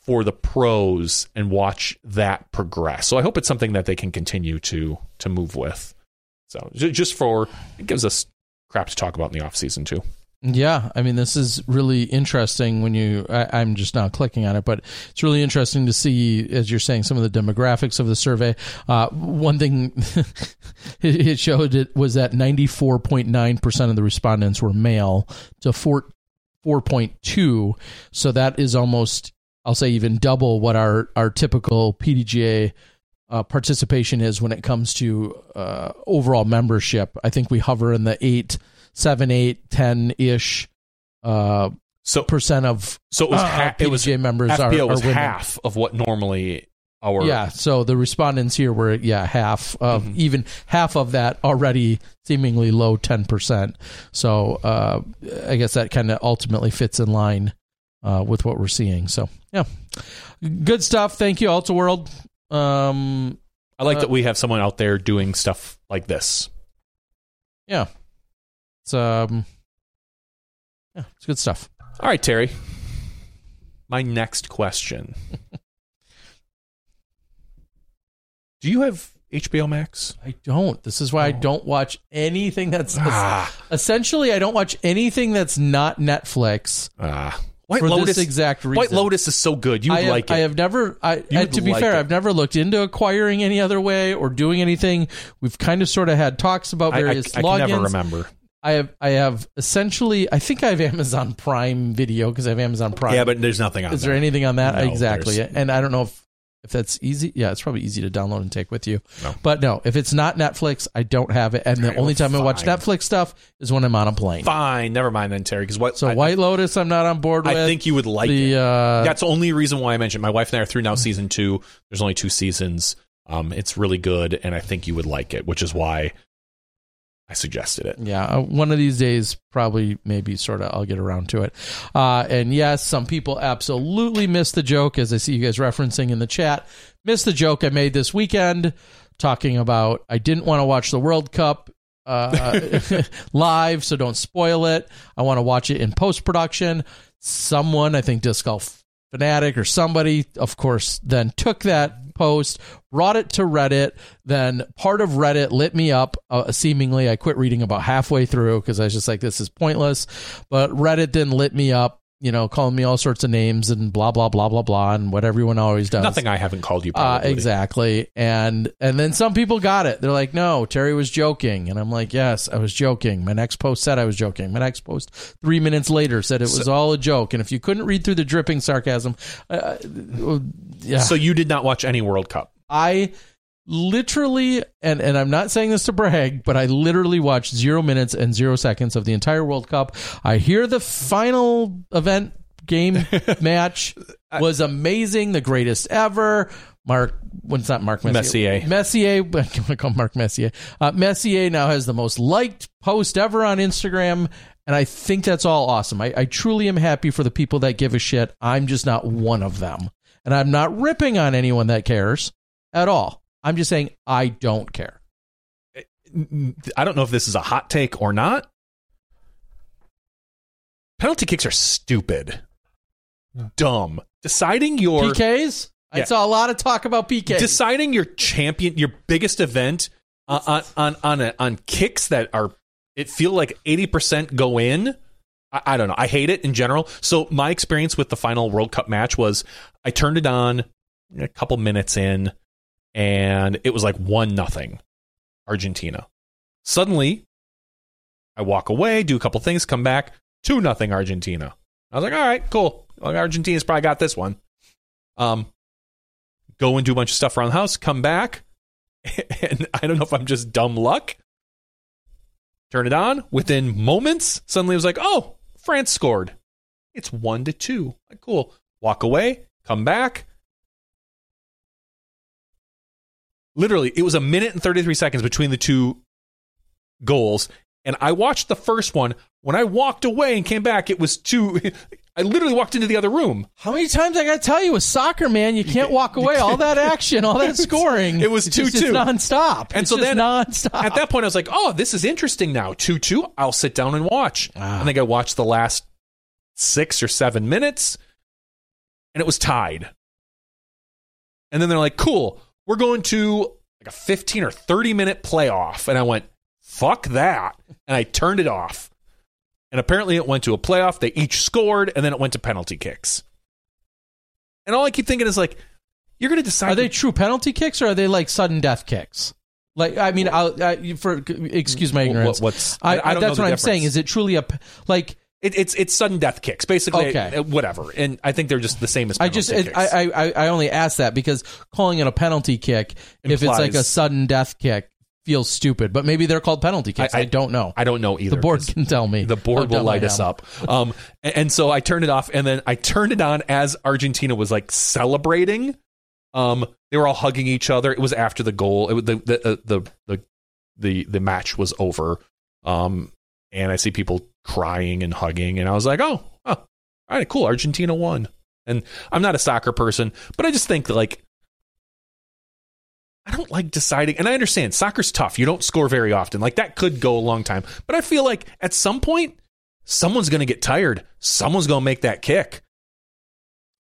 [SPEAKER 3] for the pros and watch that progress. So I hope it's something that they can continue to to move with. So just for it gives us crap to talk about in the off season too.
[SPEAKER 2] Yeah, I mean, this is really interesting when you. I, I'm just now clicking on it, but it's really interesting to see, as you're saying, some of the demographics of the survey. Uh, one thing (laughs) it it showed it was that 94.9 percent of the respondents were male to 4 4.2, so that is almost, I'll say, even double what our our typical PDGA uh, participation is when it comes to uh, overall membership. I think we hover in the eight, seven, eight, ten ish uh,
[SPEAKER 3] So
[SPEAKER 2] percent of
[SPEAKER 3] so it was
[SPEAKER 2] uh,
[SPEAKER 3] ha- it was
[SPEAKER 2] PDGA members are,
[SPEAKER 3] FPO
[SPEAKER 2] are
[SPEAKER 3] was
[SPEAKER 2] women.
[SPEAKER 3] half of what normally our
[SPEAKER 2] Yeah, so the respondents here were yeah half of
[SPEAKER 3] Mm-hmm.
[SPEAKER 2] even half of that already seemingly low ten percent. So uh, I guess that kind of ultimately fits in line uh, with what we're seeing. So yeah, good stuff. Thank you, Ultiworld. Um,
[SPEAKER 3] I like
[SPEAKER 2] Uh,
[SPEAKER 3] that we have someone out there doing stuff like this.
[SPEAKER 2] yeah, it's um, yeah, it's good stuff.
[SPEAKER 3] All right, Terry. My next question. (laughs) Do you have HBO Max?
[SPEAKER 2] I don't. This is why I don't watch anything that's
[SPEAKER 3] Ah. (laughs)
[SPEAKER 2] essentially I don't watch anything that's not Netflix.
[SPEAKER 3] Ah. White
[SPEAKER 2] For this
[SPEAKER 3] Lotus
[SPEAKER 2] exact
[SPEAKER 3] White. Lotus is so good. You
[SPEAKER 2] I have,
[SPEAKER 3] like it.
[SPEAKER 2] I have never. I and to be
[SPEAKER 3] like
[SPEAKER 2] fair,
[SPEAKER 3] it.
[SPEAKER 2] I've never looked into acquiring any other way or doing anything. We've kind of sort of had talks about
[SPEAKER 3] I, I, I
[SPEAKER 2] various logins.
[SPEAKER 3] never remember.
[SPEAKER 2] I have. I have essentially. I think I have Amazon Prime Video because I have Amazon Prime.
[SPEAKER 3] Yeah, but there's nothing on
[SPEAKER 2] is there anything on that?
[SPEAKER 3] No,
[SPEAKER 2] exactly. And I don't know if if that's easy. Yeah, it's probably easy to download and take with you.
[SPEAKER 3] No.
[SPEAKER 2] But no, if it's not Netflix, I don't have it. And the only
[SPEAKER 3] well,
[SPEAKER 2] time I watch. Netflix stuff is when I'm on a plane.
[SPEAKER 3] Fine, never mind then, Terry. Because what?
[SPEAKER 2] So
[SPEAKER 3] I,
[SPEAKER 2] White Lotus, I'm not on board with.
[SPEAKER 3] I think you would like
[SPEAKER 2] the
[SPEAKER 3] it.
[SPEAKER 2] uh,
[SPEAKER 3] That's the only reason why I mentioned. My wife and I are through now season two. There's only two seasons. Um, it's really good, and I think you would like it, which is why I suggested it.
[SPEAKER 2] Yeah, uh, one of these days, probably, maybe, sort of, I'll get around to it. Uh, and yes, some people absolutely missed the joke, as I see you guys referencing in the chat. Missed the joke I made this weekend talking about I didn't want to watch the World Cup uh, (laughs) (laughs) live, so don't spoil it. I want to watch it in post production. Someone, I think Disc Golf Fanatic or somebody, of course, then took that post, brought it to Reddit. Then part of Reddit lit me up. Uh, seemingly, I quit reading about halfway through because I was just like, this is pointless. But Reddit then lit me up, you know, calling me all sorts of names and blah blah blah blah blah and what everyone always does.
[SPEAKER 3] Nothing I haven't called you.
[SPEAKER 2] Uh, exactly. And and then some people got it. They're like, "No, Terry was joking." And I'm like, "Yes, I was joking." My next post said I was joking. My next post 3 minutes later said it was all a joke. And if you couldn't read through the dripping sarcasm, uh, yeah.
[SPEAKER 3] So you did not watch any World Cup.
[SPEAKER 2] I literally and and I'm not saying this to brag, but I literally watched 0 minutes and 0 seconds of the entire World Cup. I hear the final event game (laughs) match was amazing, the greatest ever. Mark, well, it's not Mark Messier.
[SPEAKER 3] Messier.
[SPEAKER 2] Messier, (laughs) I'm going to call Mark Messier. Uh, Messier now has the most liked post ever on Instagram. And I think that's all awesome. I, I truly am happy for the people that give a shit. I'm just not one of them. And I'm not ripping on anyone that cares at all. I'm just saying I don't care.
[SPEAKER 3] I don't know if this is a hot take or not. Penalty kicks are stupid, dumb. Deciding your
[SPEAKER 2] PKs? I saw a lot of talk about PKs.
[SPEAKER 3] deciding your champion, your biggest event uh, on on on a, on kicks that are it feel like eighty percent go in. I, I don't know. I hate it in general. So my experience with the final World Cup match was I turned it on a couple minutes in, and it was like one nothing Argentina. Suddenly, I walk away, do a couple things, come back two nothing Argentina. I was like, all right, cool. Argentina's probably got this one. Um, go and do a bunch of stuff around the house, come back, (laughs) and I don't know if I'm just dumb luck. Turn it on. Within moments, suddenly it was like, oh, France scored. It's one to two. Like, cool. Walk away, come back. Literally, it was a minute and 33 seconds between the two goals. And I watched the first one. When I walked away and came back, it was two. (laughs) I literally walked into the other room.
[SPEAKER 2] How many times I got to tell you with soccer, man, you can't walk away. All that action, all that (laughs) scoring.
[SPEAKER 3] It was
[SPEAKER 2] it's just-
[SPEAKER 3] 2-2.
[SPEAKER 2] It's nonstop.
[SPEAKER 3] And
[SPEAKER 2] It's
[SPEAKER 3] so then
[SPEAKER 2] nonstop.
[SPEAKER 3] At that point, I was like, oh, this is interesting now. 2 2. I'll sit down and watch.
[SPEAKER 2] Ah.
[SPEAKER 3] I think I watched the last six or seven minutes, and it was tied. And then they're like, cool, we're going to like a 15 or 30 minute playoff. And I went, fuck that. And I turned it off. And apparently it went to a playoff. They each scored, and then it went to penalty kicks. And all I keep thinking is like, you're going to decide.
[SPEAKER 2] Are they true penalty kicks or are they like sudden death kicks? Like I mean, I'll, I, for excuse my
[SPEAKER 3] What-
[SPEAKER 2] ignorance.
[SPEAKER 3] what's-
[SPEAKER 2] I,
[SPEAKER 3] I- I
[SPEAKER 2] that's what I'm saying. Is it truly a like?
[SPEAKER 3] It, it's it's sudden death kicks, basically.
[SPEAKER 2] Okay.
[SPEAKER 3] uh, whatever, and I think they're just the same as.
[SPEAKER 2] I just
[SPEAKER 3] penalty
[SPEAKER 2] it,
[SPEAKER 3] kicks.
[SPEAKER 2] I, I I only ask that because calling it a penalty kick if it's like a sudden death kick feels stupid. But maybe they're called penalty kicks. I, don't know.
[SPEAKER 3] I don't know either.
[SPEAKER 2] the board can tell me.
[SPEAKER 3] The board will light us up. Um, and, and so I turned it off, and then I turned it on as Argentina was like celebrating, Um, they were all hugging each other. It was after the goal. It, the, the, uh, the the the the match was over. Um, and I see people crying and hugging, and I was like, oh, oh all right, cool. Argentina won. And I'm not a soccer person, but I just think like I don't like deciding, and I understand soccer's tough. You don't score very often. Like that could go a long time, but I feel like at some point someone's going to get tired. Someone's going to make that kick.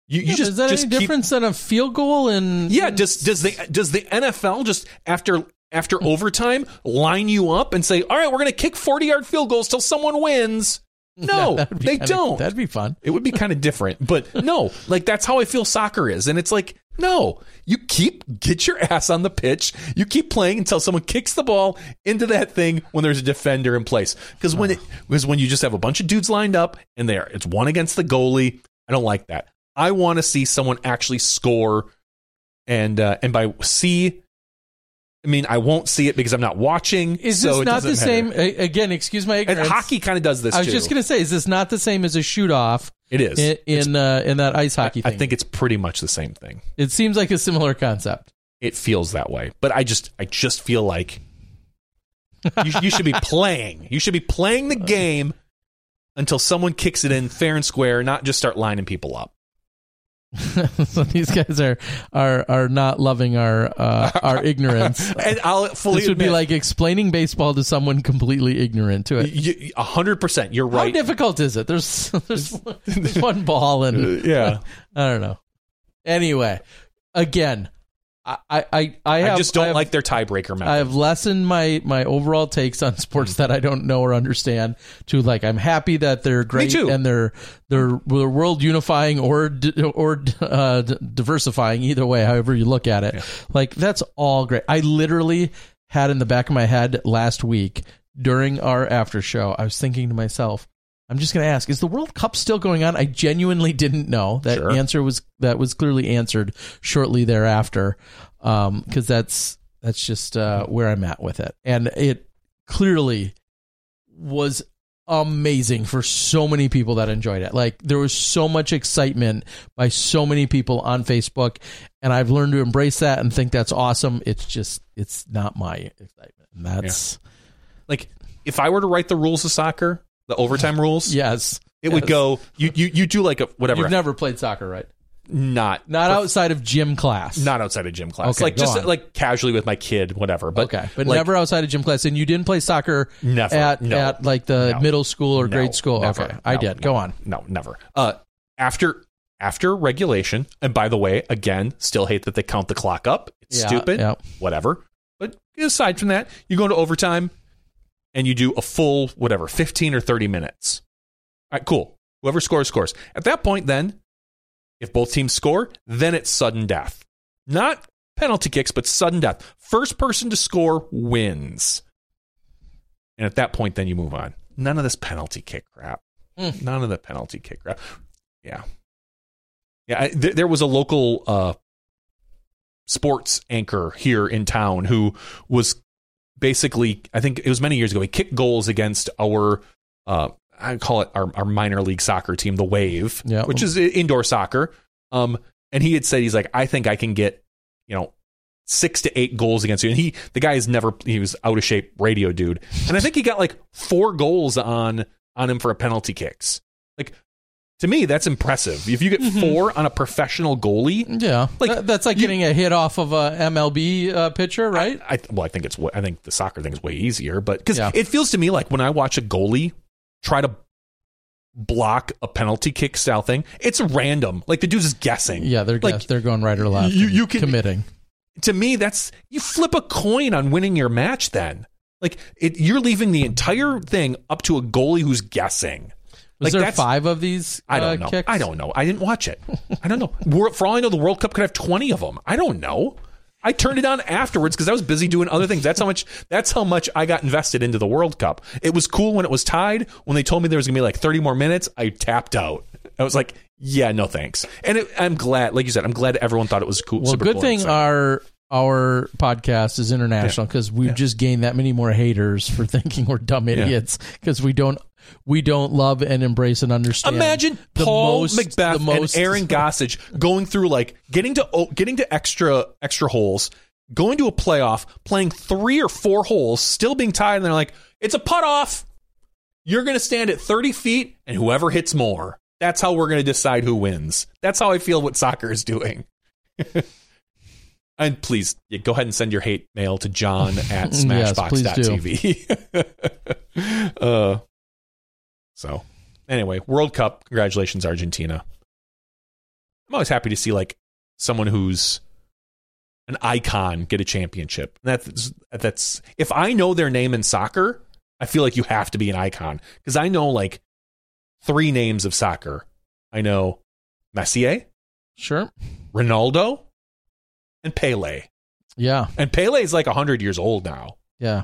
[SPEAKER 3] You, you just
[SPEAKER 2] is that
[SPEAKER 3] just
[SPEAKER 2] any
[SPEAKER 3] keep-
[SPEAKER 2] difference than a field goal? And
[SPEAKER 3] yeah, does does the does the NFL just after after overtime line you up and say, "All right, we're going to kick 40-yard field goals till someone wins"? (laughs) No,
[SPEAKER 2] be
[SPEAKER 3] they
[SPEAKER 2] kinda-
[SPEAKER 3] don't.
[SPEAKER 2] That'd be fun.
[SPEAKER 3] It would be kind of different, but (laughs) no, like that's how I feel soccer is. And it's like, no, you keep get your ass on the pitch. You keep playing until someone kicks the ball into that thing when there's a defender in place. Because when it was when you just have a bunch of dudes lined up and there, it's one against the goalie. I don't like that. I want to see someone actually score, and uh, and by see, I mean I won't see it because I'm not watching.
[SPEAKER 2] Is
[SPEAKER 3] so
[SPEAKER 2] this
[SPEAKER 3] it
[SPEAKER 2] not the
[SPEAKER 3] doesn't
[SPEAKER 2] same?
[SPEAKER 3] matter.
[SPEAKER 2] Again, excuse my
[SPEAKER 3] And hockey kind of does this.
[SPEAKER 2] I was
[SPEAKER 3] too.
[SPEAKER 2] just going to say, is this not the same as a shoot off
[SPEAKER 3] It is.
[SPEAKER 2] in in, uh, in that ice hockey
[SPEAKER 3] I
[SPEAKER 2] thing?
[SPEAKER 3] think it's pretty much the same thing.
[SPEAKER 2] it seems like a similar concept.
[SPEAKER 3] it feels that way. But I just I just feel like you, you should be (laughs) playing. You should be playing the game until someone kicks it in fair and square, not just start lining people up. (laughs)
[SPEAKER 2] so these guys are are are not loving our uh, our (laughs) ignorance.
[SPEAKER 3] And I'll fully
[SPEAKER 2] This would be like explaining baseball to someone completely ignorant to it.
[SPEAKER 3] a hundred percent. You're right.
[SPEAKER 2] How difficult is it? There's (laughs) there's, there's one ball and
[SPEAKER 3] yeah,
[SPEAKER 2] I don't know. Anyway, again, I I I, I, have,
[SPEAKER 3] I just don't
[SPEAKER 2] have-
[SPEAKER 3] like their tiebreaker method.
[SPEAKER 2] I have lessened my my overall takes on (laughs) sports that I don't know or understand. To like, I'm happy that they're great and they're they're they're world unifying or or uh, diversifying. Either way, however you look at it, like that's all great. I literally had in the back of my head last week during our after show. I was thinking to myself. I'm just going to ask: Is the World Cup still going on? I genuinely didn't know. That
[SPEAKER 3] Sure.
[SPEAKER 2] answer was that was clearly answered shortly thereafter, because that's that's just uh, where I'm at with it, and it clearly was amazing for so many people that enjoyed it. Like there was so much excitement by so many people on Facebook, and I've learned to embrace that and think that's awesome. It's just it's not my excitement. And that's
[SPEAKER 3] like if I were to write the rules of soccer, the overtime rules, (laughs)
[SPEAKER 2] yes.
[SPEAKER 3] it would
[SPEAKER 2] yes.
[SPEAKER 3] go. You you you do like a whatever.
[SPEAKER 2] You've never played soccer, right?
[SPEAKER 3] not
[SPEAKER 2] Not outside of gym class.
[SPEAKER 3] not outside of gym class.
[SPEAKER 2] Okay,
[SPEAKER 3] like just
[SPEAKER 2] on.
[SPEAKER 3] like casually with my kid, whatever. But
[SPEAKER 2] okay, but
[SPEAKER 3] like,
[SPEAKER 2] never outside of gym class. And you didn't play soccer
[SPEAKER 3] Never.
[SPEAKER 2] at
[SPEAKER 3] No.
[SPEAKER 2] at like the
[SPEAKER 3] No.
[SPEAKER 2] middle school or
[SPEAKER 3] No,
[SPEAKER 2] grade school.
[SPEAKER 3] never.
[SPEAKER 2] Okay, I did. Go on.
[SPEAKER 3] No, never. Uh, after after regulation, and by the way, again, still hate that they count the clock up. It's
[SPEAKER 2] Yeah,
[SPEAKER 3] stupid.
[SPEAKER 2] yeah.
[SPEAKER 3] Whatever. But aside from that, you go into overtime and you do a full whatever, fifteen or thirty minutes. All right, cool. Whoever scores scores. At that point, then, if both teams score, then it's sudden death. Not penalty kicks, but sudden death. First person to score wins. And at that point, then you move on. None of this penalty kick crap.
[SPEAKER 2] Mm.
[SPEAKER 3] None of the penalty kick crap. Yeah. Yeah. I, th- there was a local uh, sports anchor here in town who was basically, I think it was many years ago, he kicked goals against our, uh, I call it our, our minor league soccer team, the Wave,
[SPEAKER 2] Yeah.
[SPEAKER 3] which is indoor soccer. Um, and he had said, he's like, I think I can get, you know, six to eight goals against you. And he, the guy is never, he was out of shape radio dude. And I think he got like four goals on, on him for a penalty kicks. To me, that's impressive. If you get four on a professional goalie,
[SPEAKER 2] Yeah,
[SPEAKER 3] Like,
[SPEAKER 2] That- that's like
[SPEAKER 3] you-
[SPEAKER 2] getting a hit off of a MLB uh, pitcher, right?
[SPEAKER 3] I well, I think it's I think the soccer thing is way easier, but because
[SPEAKER 2] Yeah.
[SPEAKER 3] it feels to me like when I watch a goalie try to block a penalty kick style thing, it's random. Like the dude's just guessing.
[SPEAKER 2] yeah, they're
[SPEAKER 3] like
[SPEAKER 2] guess- they're going right or left.
[SPEAKER 3] you- you can-
[SPEAKER 2] committing.
[SPEAKER 3] to me that's you flip a coin on winning your match. Then like it, you're leaving the entire thing up to a goalie who's guessing.
[SPEAKER 2] Was
[SPEAKER 3] like
[SPEAKER 2] there five of these?
[SPEAKER 3] I don't
[SPEAKER 2] uh,
[SPEAKER 3] know.
[SPEAKER 2] Kicks?
[SPEAKER 3] I don't know. I didn't watch it. (laughs) I don't know. For all I know, the World Cup could have twenty of them. I don't know. I turned it on afterwards because I was busy doing other things. That's how much. That's how much I got invested into the World Cup. It was cool when it was tied. When they told me there was gonna be like thirty more minutes, I tapped out. I was like, "Yeah, no thanks." And it, I'm glad, like you said, I'm glad everyone thought it was cool.
[SPEAKER 2] Well, good
[SPEAKER 3] cool
[SPEAKER 2] thing our our podcast is international because we've just gained that many more haters for thinking we're dumb idiots because we don't we don't love and embrace and understand.
[SPEAKER 3] Imagine
[SPEAKER 2] the
[SPEAKER 3] Paul
[SPEAKER 2] most-
[SPEAKER 3] Macbeth
[SPEAKER 2] the most-
[SPEAKER 3] and Aaron (laughs) Gossage going through like getting to getting to extra extra holes, going to a playoff, playing three or four holes, still being tied, and they're like, "It's a putt off. You're going to stand at 30 feet, and whoever hits more, that's how we're going to decide who wins." That's how I feel what soccer is doing. (laughs) and please yeah, go ahead and send your hate mail to John at (laughs)
[SPEAKER 2] Yes,
[SPEAKER 3] smashbox.tv. uh, so anyway, World Cup. Congratulations, Argentina. I'm always happy to see like someone who's an icon get a championship. That's that's if I know their name in soccer, I feel like you have to be an icon because I know like three names of soccer. I know Messier,
[SPEAKER 2] Sure.
[SPEAKER 3] Ronaldo, and Pele.
[SPEAKER 2] Yeah.
[SPEAKER 3] And Pele is like 100 years old now.
[SPEAKER 2] Yeah.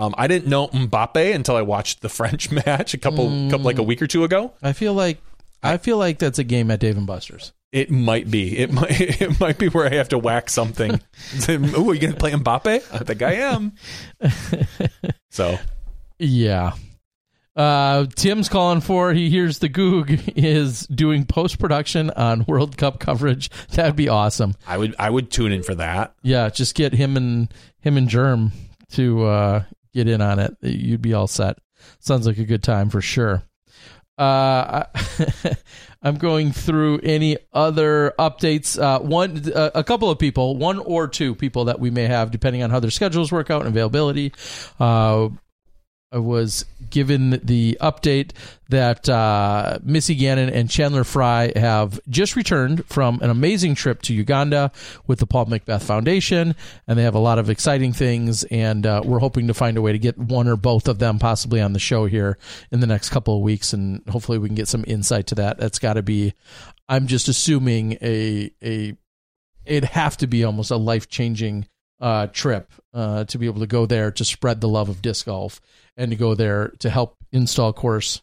[SPEAKER 3] Um, I didn't know Mbappe until I watched the (laughs) French match a couple, couple like a week or two ago.
[SPEAKER 2] I feel like I feel like that's a game at Dave and Buster's.
[SPEAKER 3] It might be. It (laughs) might. It might be where I have to whack something. (laughs) oh, are you going to play Mbappe? I think I am. So
[SPEAKER 2] Yeah. Uh, Tim's calling for he hears the Goog is doing post production on World Cup coverage. That'd be awesome.
[SPEAKER 3] I would. I would tune in for that.
[SPEAKER 2] Yeah, just get him and him and Germ to uh, get in on it. You'd be all set. Sounds like a good time for sure. Uh, (laughs) I'm going through any other updates. Uh, one, uh, a couple of people, one or two people that we may have, depending on how their schedules work out and availability. I was given the update that uh, Missy Gannon and Chandler Fry have just returned from an amazing trip to Uganda with the Paul Macbeth Foundation, and they have a lot of exciting things. And uh, we're hoping to find a way to get one or both of them possibly on the show here in the next couple of weeks, and hopefully we can get some insight to that. That's got to be, I'm just assuming a a it'd have to be almost a life changing uh, trip uh, to be able to go there to spread the love of disc golf and to go there to help install course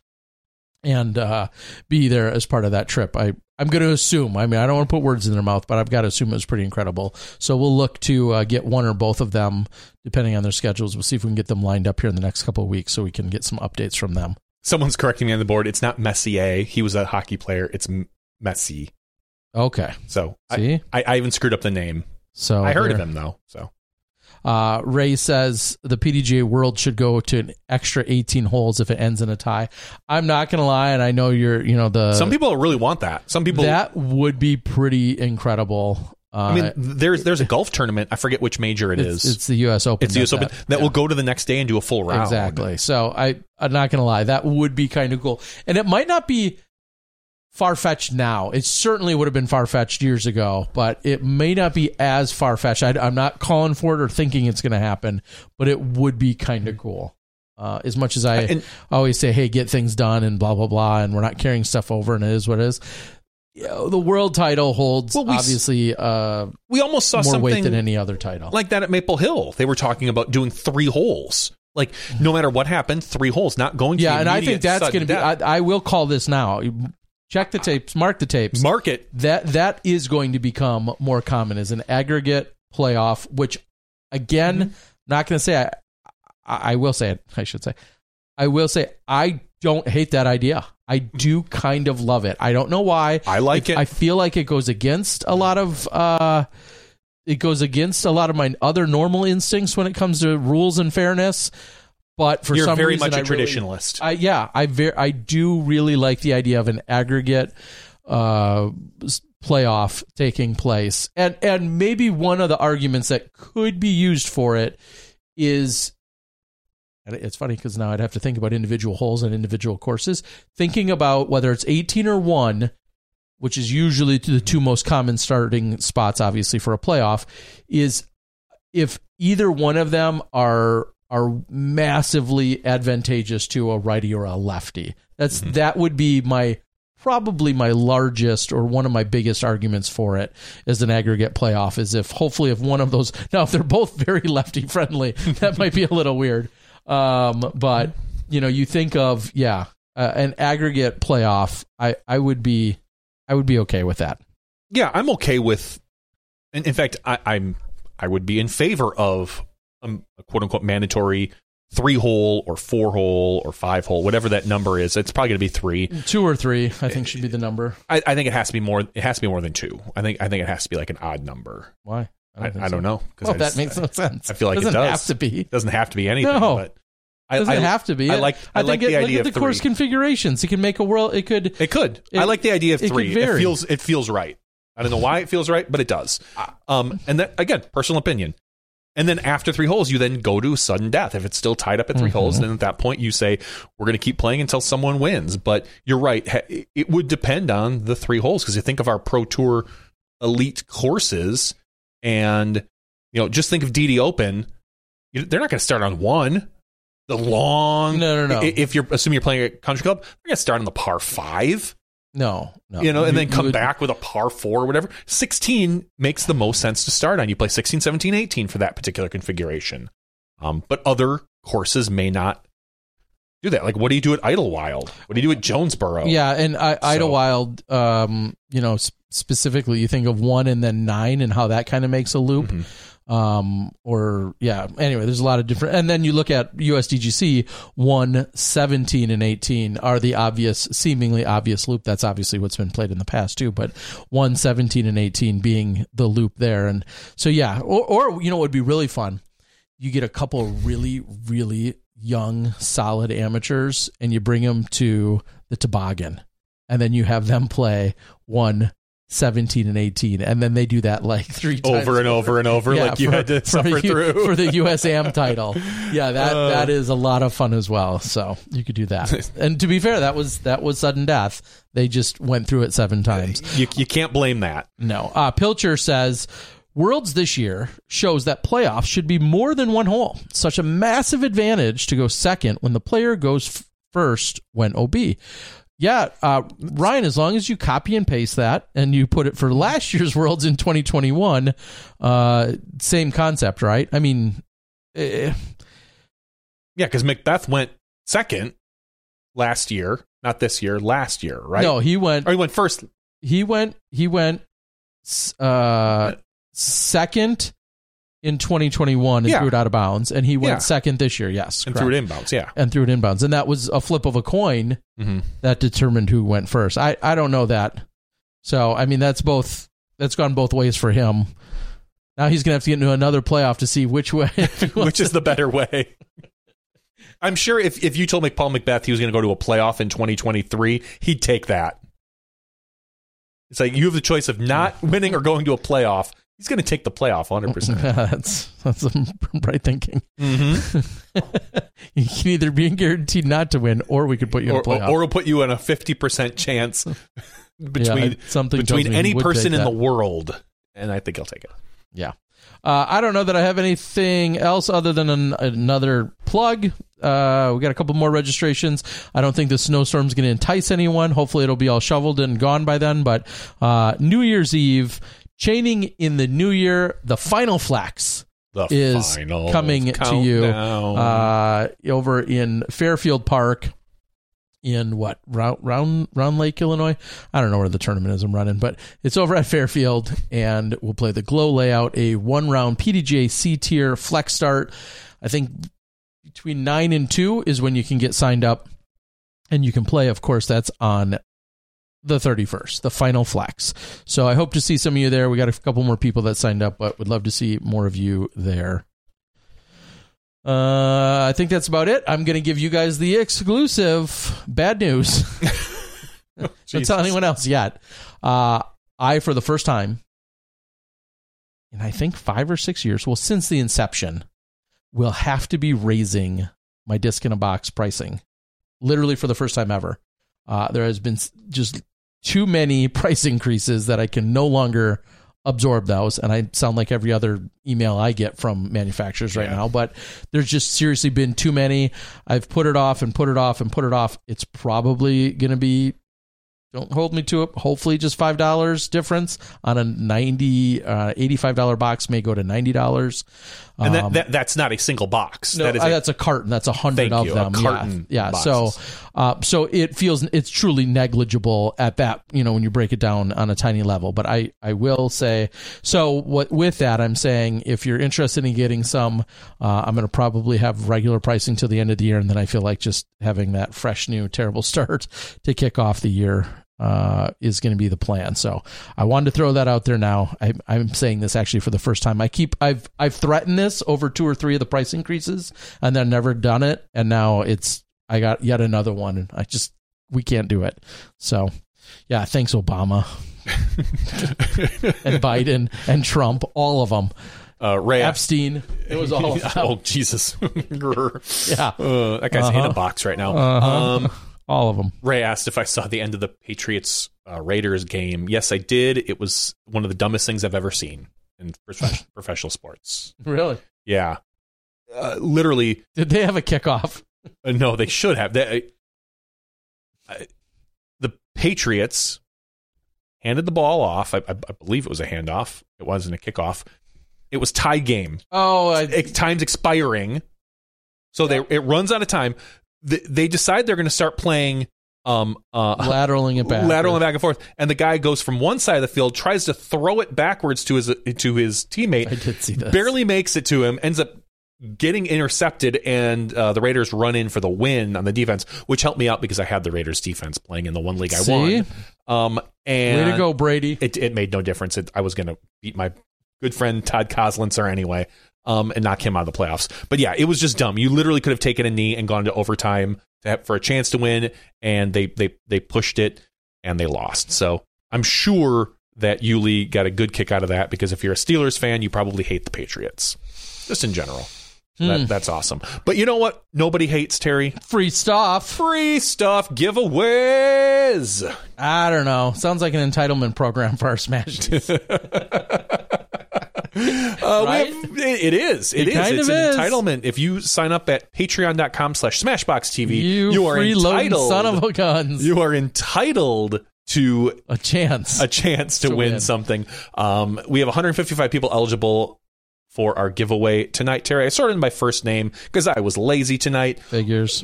[SPEAKER 2] and uh, be there as part of that trip. I I'm going to assume. I mean, I don't want to put words in their mouth, but I've got to assume it was pretty incredible. So we'll look to uh, get one or both of them, depending on their schedules. We'll see if we can get them lined up here in the next couple of weeks, so we can get some updates from them.
[SPEAKER 3] Someone's correcting me on the board. It's not Messier. He was a hockey player. It's M- Messi.
[SPEAKER 2] Okay.
[SPEAKER 3] So I, I, I even screwed up the name.
[SPEAKER 2] So
[SPEAKER 3] I heard of
[SPEAKER 2] there.
[SPEAKER 3] him though. So
[SPEAKER 2] Uh, Ray says the PDGA World should go to an extra 18 holes if it ends in a tie. I'm not going to lie, and I know you're, you know, the
[SPEAKER 3] some people really want that. Some people.
[SPEAKER 2] that would be pretty incredible. Uh,
[SPEAKER 3] I mean, there's there's a golf tournament. I forget which major it
[SPEAKER 2] it's,
[SPEAKER 3] is.
[SPEAKER 2] it's the U.S. Open.
[SPEAKER 3] It's the US
[SPEAKER 2] that-
[SPEAKER 3] Open that
[SPEAKER 2] yeah.
[SPEAKER 3] will go to the next day and do a full round.
[SPEAKER 2] Exactly. So I, I'm not going to lie, that would be kind of cool, and it might not be far fetched now. It certainly would have been far fetched years ago, but it may not be as far fetched. I'm not calling for it or thinking it's going to happen, but it would be kind of cool. Uh, as much as I
[SPEAKER 3] And-
[SPEAKER 2] always say, "Hey, get things done," and blah blah blah, and we're not carrying stuff over, and it is what it is. You know, the world title holds
[SPEAKER 3] Well, we
[SPEAKER 2] obviously uh,
[SPEAKER 3] We almost saw
[SPEAKER 2] more weight
[SPEAKER 3] something
[SPEAKER 2] than any other title.
[SPEAKER 3] like that at Maple Hill. They were talking about doing three holes. Like no matter what happened, three holes, not going to
[SPEAKER 2] yeah, and I think that's going to be. I, I will call this now. Check the tapes. Mark the tapes.
[SPEAKER 3] Mark it.
[SPEAKER 2] that that is going to become more common as an aggregate playoff. Which, again,
[SPEAKER 3] Mm-hmm.
[SPEAKER 2] not going to say I, I. I will say it. I should say. I will say I don't hate that idea. I do kind of love it. I don't know why.
[SPEAKER 3] I like it.
[SPEAKER 2] I feel like it goes against a lot of. uh It goes against a lot of my other normal instincts when it comes to rules and fairness. But for
[SPEAKER 3] You're
[SPEAKER 2] some
[SPEAKER 3] very
[SPEAKER 2] reason,
[SPEAKER 3] much a
[SPEAKER 2] I really-
[SPEAKER 3] traditionalist.
[SPEAKER 2] I yeah, I ver- I do really like the idea of an aggregate uh playoff taking place. And and maybe one of the arguments that could be used for it is it's funny because now I'd have to think about individual holes and individual courses. Thinking about whether it's 18 or 1, which is usually the two most common starting spots, obviously, for a playoff, is if either one of them are are massively advantageous to a righty or a lefty. That's that would be my probably my largest or one of my biggest arguments for it as an aggregate playoff is if hopefully if one of those (laughs) now if they're both very lefty friendly (laughs) that might be a little weird um but you know you think of yeah uh, an aggregate playoff i i would be i would be okay with that
[SPEAKER 3] yeah, I'm okay with. And in fact, I, I'm I would be in favor of um, a quote unquote mandatory three hole or four hole or five hole, whatever that number is. It's probably going to be three.
[SPEAKER 2] Two or three, I think, should be the number.
[SPEAKER 3] I, I think it has to be more. It has to be more than two. I think I think it has to be like an odd number.
[SPEAKER 2] Why?
[SPEAKER 3] I,
[SPEAKER 2] think
[SPEAKER 3] I
[SPEAKER 2] so.
[SPEAKER 3] don't know.
[SPEAKER 2] Oh,
[SPEAKER 3] I
[SPEAKER 2] that
[SPEAKER 3] just-
[SPEAKER 2] makes no sense.
[SPEAKER 3] I feel like it
[SPEAKER 2] doesn't
[SPEAKER 3] does.
[SPEAKER 2] have to be.
[SPEAKER 3] It doesn't have to be anything.
[SPEAKER 2] No.
[SPEAKER 3] but I,
[SPEAKER 2] Doesn't
[SPEAKER 3] I-
[SPEAKER 2] have to be.
[SPEAKER 3] I like. I, like
[SPEAKER 2] think
[SPEAKER 3] the
[SPEAKER 2] it,
[SPEAKER 3] idea
[SPEAKER 2] look
[SPEAKER 3] of
[SPEAKER 2] at the course configurations. It can make a world. It could.
[SPEAKER 3] It could.
[SPEAKER 2] It-
[SPEAKER 3] I like the idea of
[SPEAKER 2] it
[SPEAKER 3] three. It,
[SPEAKER 2] vary.
[SPEAKER 3] feels it feels right. I don't know why it feels right, but it does. Um, and that again, personal opinion. And then after three holes, you then go to sudden death. If it's still tied up at 3
[SPEAKER 2] Mm-hmm.
[SPEAKER 3] holes, then at that point you say we're going to keep playing until someone wins. But you're right; it would depend on the three holes because you think of our pro tour elite courses, and you know, just think of DD Open. They're not going to start on one. The long
[SPEAKER 2] No, no, no.
[SPEAKER 3] If you're assuming you're playing at country club, they're going to start on the par five
[SPEAKER 2] No, no.
[SPEAKER 3] you know, and
[SPEAKER 2] You-
[SPEAKER 3] then come
[SPEAKER 2] would-
[SPEAKER 3] back with a par four or whatever. 16 makes the most sense to start on. You play 16, 17, 18 for that particular configuration. Um, but other courses may not do that. Like, what do you do at Idlewild? What do you do at Jonesboro?
[SPEAKER 2] Yeah, and I,
[SPEAKER 3] So-
[SPEAKER 2] Idlewild, um, you know, s- specifically, you think of one and then nine, and how that kind of makes a loop.
[SPEAKER 3] Mhm.
[SPEAKER 2] Um, or yeah. Anyway, there's a lot of different, and then you look at USDGC one, 17, and 18 are the obvious, seemingly obvious loop. That's obviously what's been played in the past too, but one, 17, and 18 being the loop there, and so yeah. Or, or you know, what would be really fun. You get a couple really, really young, solid amateurs, and you bring them to the toboggan, and then you have them play one, 17, and 18, and then they do that like three times
[SPEAKER 3] Over and over and over,
[SPEAKER 2] Yeah,
[SPEAKER 3] like you
[SPEAKER 2] for-
[SPEAKER 3] had to
[SPEAKER 2] for
[SPEAKER 3] suffer
[SPEAKER 2] the
[SPEAKER 3] through.
[SPEAKER 2] for the USAM (laughs) title. Yeah, that
[SPEAKER 3] Uh.
[SPEAKER 2] that is a lot of fun as well. So you could do that. (laughs) and to be fair, that was that was sudden death. They just went through it seven times.
[SPEAKER 3] you, you can't blame that.
[SPEAKER 2] No. Uh, Pilcher says Worlds this year shows that playoffs should be more than one hole. Such a massive advantage to go second when the player goes f- first when OB. Yeah, uh, Ryan, as long as you copy and paste that and you put it for last year's Worlds in 2021, uh, same concept, right? I mean, eh,
[SPEAKER 3] Yeah, because Macbeth went second last year, not this year, last year, right?
[SPEAKER 2] no, he went
[SPEAKER 3] Or he went first.
[SPEAKER 2] he went he went uh second in 2021 and
[SPEAKER 3] Yeah.
[SPEAKER 2] threw it out of bounds and he went
[SPEAKER 3] Yeah.
[SPEAKER 2] second this year yes
[SPEAKER 3] and
[SPEAKER 2] correct.
[SPEAKER 3] threw it inbounds. Yeah.
[SPEAKER 2] and threw it inbounds and that was a flip of a coin
[SPEAKER 3] hmm
[SPEAKER 2] that determined who went first i i don't know that so i mean that's both that's gone both ways for him now he's gonna have to get into another playoff to see which way (laughs)
[SPEAKER 3] Which is the better way? I'm sure if, if you told me Paul Macbeth he was going to go to a playoff in 2023, he'd take that. It's like you have the choice of not winning or going to a playoff. He's going to take the playoff 100%. (laughs)
[SPEAKER 2] that's that's some (laughs) bright thinking
[SPEAKER 3] mm-hmm. (laughs)
[SPEAKER 2] you can either be guaranteed not to win or we could put you in
[SPEAKER 3] or,
[SPEAKER 2] a playoff
[SPEAKER 3] or, we'll put you in a 50% chance between,
[SPEAKER 2] Yeah, something
[SPEAKER 3] between any person in the world. And I think he'll take it.
[SPEAKER 2] Yeah. Uh, I don't know that I have anything else other than an, another plug. Uh, we got a couple more registrations. I don't think the snowstorm's going to entice anyone. Hopefully, it'll be all shoveled and gone by then. But uh, New Year's Eve, chaining in the new year, the final flex
[SPEAKER 3] The
[SPEAKER 2] is
[SPEAKER 3] final
[SPEAKER 2] coming to you uh, over in Fairfield Park in what round round round lake illinois? I don't know where the tournament is i'm running but it's over at fairfield and we'll play the glow layout a one round pdga c tier flex start. I think between 9 and 2 is when you can get signed up and you can play of course that's on the 31st the final flex so i hope to see some of you there we got a couple more people that signed up but would love to see more of you there uh, I think that's about it. I'm going to give you guys the exclusive bad news. (laughs) (laughs) Don't tell anyone else yet. Uh, I, for the first time in I think five or six years, well, since the inception, will have to be raising my disc in a box pricing. Literally for the first time ever. Uh, there has been just too many (laughs) price increases that I can no longer absorb those. And I sound like every other email I get from manufacturers right
[SPEAKER 3] Yeah.
[SPEAKER 2] now, but there's just seriously been too many. I've put it off and put it off and put it off. It's probably going to be don't hold me to it. Hopefully, just five dollars difference on a ninety uh, eighty-five dollar box may go to ninety dollars.
[SPEAKER 3] And that, that that's not a single box.
[SPEAKER 2] Um, No,
[SPEAKER 3] that is
[SPEAKER 2] uh,
[SPEAKER 3] a-
[SPEAKER 2] that's a carton. That's a hundred of
[SPEAKER 3] you,
[SPEAKER 2] them. Yeah.
[SPEAKER 3] carton
[SPEAKER 2] yeah.
[SPEAKER 3] boxes.
[SPEAKER 2] So, uh, so it feels it's truly negligible at that. You know, when you break it down on a tiny level. But I, I will say. So what with that, I'm saying if you're interested in getting some, uh, I'm going to probably have regular pricing till the end of the year, and then I feel like just having that fresh, new, terrible (laughs) start to kick off the year uh, is going to be the plan. So I wanted to throw that out there now. I, I'm saying this actually for the first time. I keep I've I've threatened this over two or three of the price increases, and then never done it. And now it's I got yet another one, and I just we can't do it. So yeah, thanks Obama (laughs) and Biden and Trump, all of them.
[SPEAKER 3] uh, Ray.
[SPEAKER 2] Epstein, it was all (laughs)
[SPEAKER 3] oh Jesus! (laughs)
[SPEAKER 2] Yeah,
[SPEAKER 3] Uh, that guy's in
[SPEAKER 2] Uh-huh.
[SPEAKER 3] a box right now.
[SPEAKER 2] Uh-huh.
[SPEAKER 3] Um,
[SPEAKER 2] all of them.
[SPEAKER 3] Ray asked if I saw the end of the Patriots uh, Raiders game. Yes, I did. It was one of the dumbest things I've ever seen in prof- (laughs) professional sports.
[SPEAKER 2] Really?
[SPEAKER 3] Yeah, uh, literally.
[SPEAKER 2] Did they have a kickoff?
[SPEAKER 3] Uh, no, they should have. They, the Patriots handed the ball off. I, I, I believe it was a handoff. It wasn't a kickoff. It was tie game.
[SPEAKER 2] Oh, I,
[SPEAKER 3] Ex- time's expiring, so they it runs out of time. They, they decide they're going to start playing um uh
[SPEAKER 2] lateraling it back.
[SPEAKER 3] lateraling back and forth, and the guy goes from one side of the field, tries to throw it backwards to his to his teammate,
[SPEAKER 2] I did see this.
[SPEAKER 3] barely makes it to him, ends up getting intercepted, and uh, the Raiders run in for the win on the defense, which helped me out because I had the Raiders defense playing in the one league I
[SPEAKER 2] See?
[SPEAKER 3] won. Um, and
[SPEAKER 2] Way to go, Brady.
[SPEAKER 3] it, it made no difference. It, I was going to beat my good friend Todd Kozlinser anyway, um, and knock him out of the playoffs. But yeah, it was just dumb. You literally could have taken a knee and gone to overtime to have, for a chance to win, and they they they pushed it and they lost. So I'm sure that Yuli got a good kick out of that because if you're a Steelers fan, you probably hate the Patriots, just in general.
[SPEAKER 2] Hmm.
[SPEAKER 3] That, that's awesome. But you know what? Nobody hates Terry.
[SPEAKER 2] Free stuff.
[SPEAKER 3] Free stuff giveaways.
[SPEAKER 2] I don't know. Sounds like an entitlement program for our Smash. (laughs)
[SPEAKER 3] Uh,
[SPEAKER 2] Right?
[SPEAKER 3] have, it, it is.
[SPEAKER 2] It
[SPEAKER 3] It is. It's an
[SPEAKER 2] is.
[SPEAKER 3] entitlement. If you sign up at patreon.com slash smashboxtv,
[SPEAKER 2] You,
[SPEAKER 3] are entitled.
[SPEAKER 2] son of a guns.
[SPEAKER 3] you are entitled to
[SPEAKER 2] a chance.
[SPEAKER 3] a chance to,
[SPEAKER 2] To
[SPEAKER 3] win,
[SPEAKER 2] win.
[SPEAKER 3] something. Um, we have 155 people eligible for our giveaway tonight. Terry, I started my first name because I was lazy tonight.
[SPEAKER 2] Figures.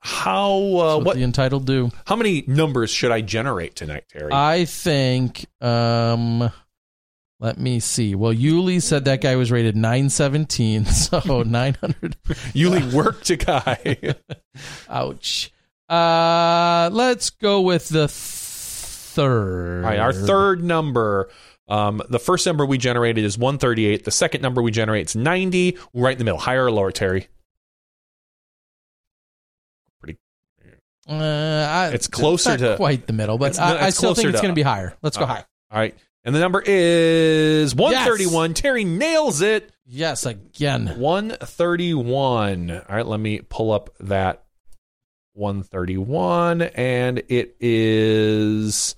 [SPEAKER 3] How uh,
[SPEAKER 2] What,
[SPEAKER 3] what?
[SPEAKER 2] the entitled do.
[SPEAKER 3] How many numbers should I generate tonight, Terry?
[SPEAKER 2] I think. Um, let me see. Well, Yuli said that guy was rated 917, (laughs) so (laughs) 900.
[SPEAKER 3] Yuli worked a guy. (laughs)
[SPEAKER 2] Ouch. Uh, let's go with the third.
[SPEAKER 3] All right, our third number. Um, the first number we generated is 138. The second number we generate is 90. Right in the middle. Higher or lower, Terry?
[SPEAKER 2] Uh, I,
[SPEAKER 3] It's closer
[SPEAKER 2] not
[SPEAKER 3] to-
[SPEAKER 2] quite the middle, but
[SPEAKER 3] It's
[SPEAKER 2] I, I still think it's
[SPEAKER 3] to-
[SPEAKER 2] going to be higher. Let's go
[SPEAKER 3] Uh,
[SPEAKER 2] high.
[SPEAKER 3] All right. And the number is 131. Terry nails it.
[SPEAKER 2] Yes, again.
[SPEAKER 3] 131. All right, let me pull up that 131. And it is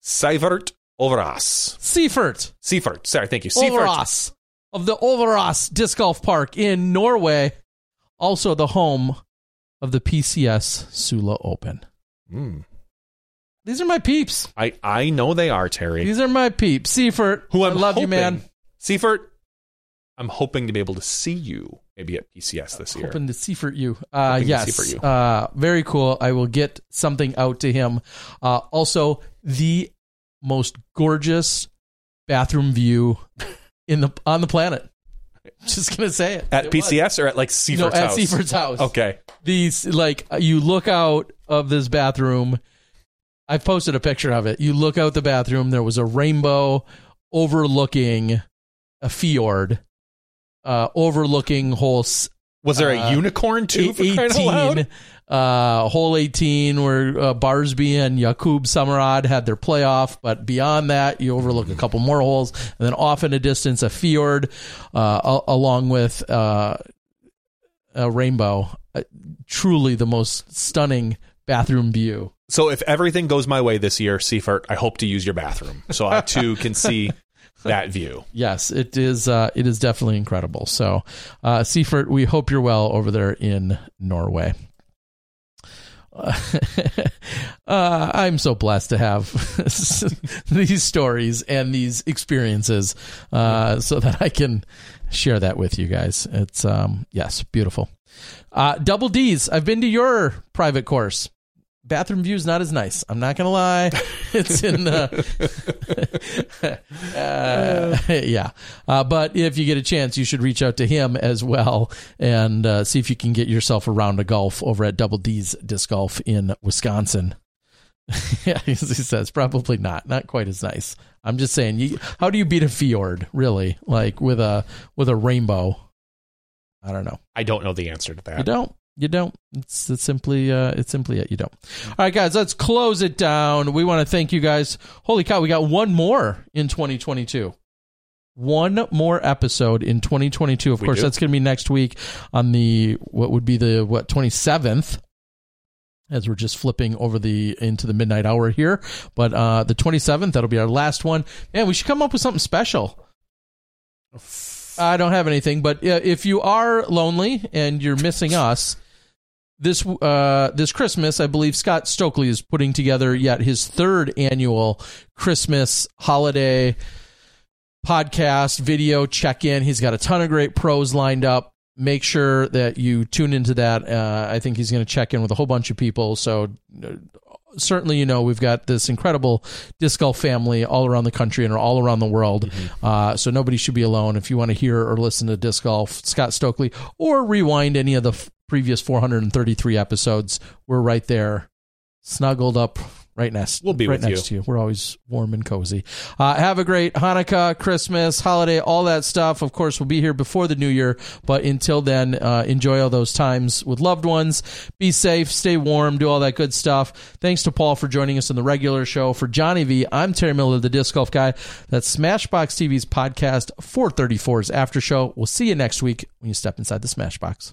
[SPEAKER 3] Seifert Overas.
[SPEAKER 2] Seifert.
[SPEAKER 3] Seifert. Sorry, thank you. Seifert.
[SPEAKER 2] Overas of the Overas Disc Golf Park in Norway, also the home of the PCS Sula Open.
[SPEAKER 3] Mm.
[SPEAKER 2] These are my peeps.
[SPEAKER 3] I, I know they are, Terry.
[SPEAKER 2] These are my peeps. Seifert,
[SPEAKER 3] Who I'm
[SPEAKER 2] I love
[SPEAKER 3] hoping,
[SPEAKER 2] you, man.
[SPEAKER 3] Seifert, I'm hoping to be able to see you maybe at PCS this year.
[SPEAKER 2] Hoping to Seifert you. Uh,
[SPEAKER 3] Hoping
[SPEAKER 2] yes.
[SPEAKER 3] Seifert you.
[SPEAKER 2] Uh, very cool. I will get something out to him. Uh, also, the most gorgeous bathroom view in the on the planet. (laughs) Just gonna say it
[SPEAKER 3] At
[SPEAKER 2] It was.
[SPEAKER 3] PCS or at like Seifert's
[SPEAKER 2] no, at
[SPEAKER 3] house?
[SPEAKER 2] Seifert's house.
[SPEAKER 3] Okay.
[SPEAKER 2] these like you look out of this bathroom i posted a picture of it. You look out the bathroom there was a rainbow overlooking a fjord uh overlooking whole s-
[SPEAKER 3] Was there a
[SPEAKER 2] Uh,
[SPEAKER 3] unicorn too? For crying
[SPEAKER 2] 18 uh hole 18 where uh, barsby and Jakub Semerád had their playoff but beyond that you overlook a couple more holes and then off in a distance a fjord uh along with uh a rainbow. Uh, truly the most stunning bathroom view
[SPEAKER 3] So if everything goes my way this year, Seifert, I hope to use your bathroom so I too (laughs) can see that view.
[SPEAKER 2] yes it is uh it is definitely incredible so uh seifert we hope you're well over there in norway (laughs) uh, I'm so blessed to have (laughs) these stories and these experiences uh, so that I can share that with you guys. It's, um, yes, beautiful. Uh, double D's. I've been to your private course bathroom view is not as nice. I'm not gonna lie. (laughs) (laughs) It's in, uh, (laughs) uh, yeah. Uh, but if you get a chance, you should reach out to him as well and uh, see if you can get yourself a round of golf over at Double D's Disc Golf in Wisconsin. yeah, he says probably not, not quite as nice. I'm just saying, you, how do you beat a fjord, really? Like with a with a rainbow? I don't know.
[SPEAKER 3] I don't know the answer to that.
[SPEAKER 2] You don't. You don't. It's, it's simply uh, it's simply it. You don't. All right, guys, let's close it down. We want to thank you guys. Holy cow, we got one more in 2022. One more episode in 2022. Of
[SPEAKER 3] We
[SPEAKER 2] course,
[SPEAKER 3] do.
[SPEAKER 2] that's going to be next week on the what would be the what 27th. As we're just flipping over the into the midnight hour here, but uh the 27th that'll be our last one. Man, we should come up with something special. I don't have anything, but if you are lonely and you're missing us, this uh, this Christmas, I believe Scott Stokely is putting together yet his third annual Christmas holiday podcast video check in. He's got a ton of great pros lined up. Make sure that you tune into that. Uh, I think he's going to check in with a whole bunch of people. So uh, certainly, you know, we've got this incredible disc golf family all around the country and all around the world. Uh, so nobody should be alone. If you want to hear or listen to disc golf, Scott Stokely, or rewind any of the f- previous 433 episodes, we're right there, snuggled up. Right next,
[SPEAKER 3] We'll be
[SPEAKER 2] right
[SPEAKER 3] with
[SPEAKER 2] next
[SPEAKER 3] you.
[SPEAKER 2] to you. We're always warm and cozy. Uh, have a great Hanukkah, Christmas, holiday, all that stuff. Of course, we'll be here before the new year, but until then, uh, enjoy all those times with loved ones. Be safe, stay warm, do all that good stuff. Thanks to Paul for joining us on the regular show. For Johnny V, I'm Terry Miller, the disc golf guy. That's Smashbox TV's podcast 434's after show. We'll see you next week when you step inside the Smashbox.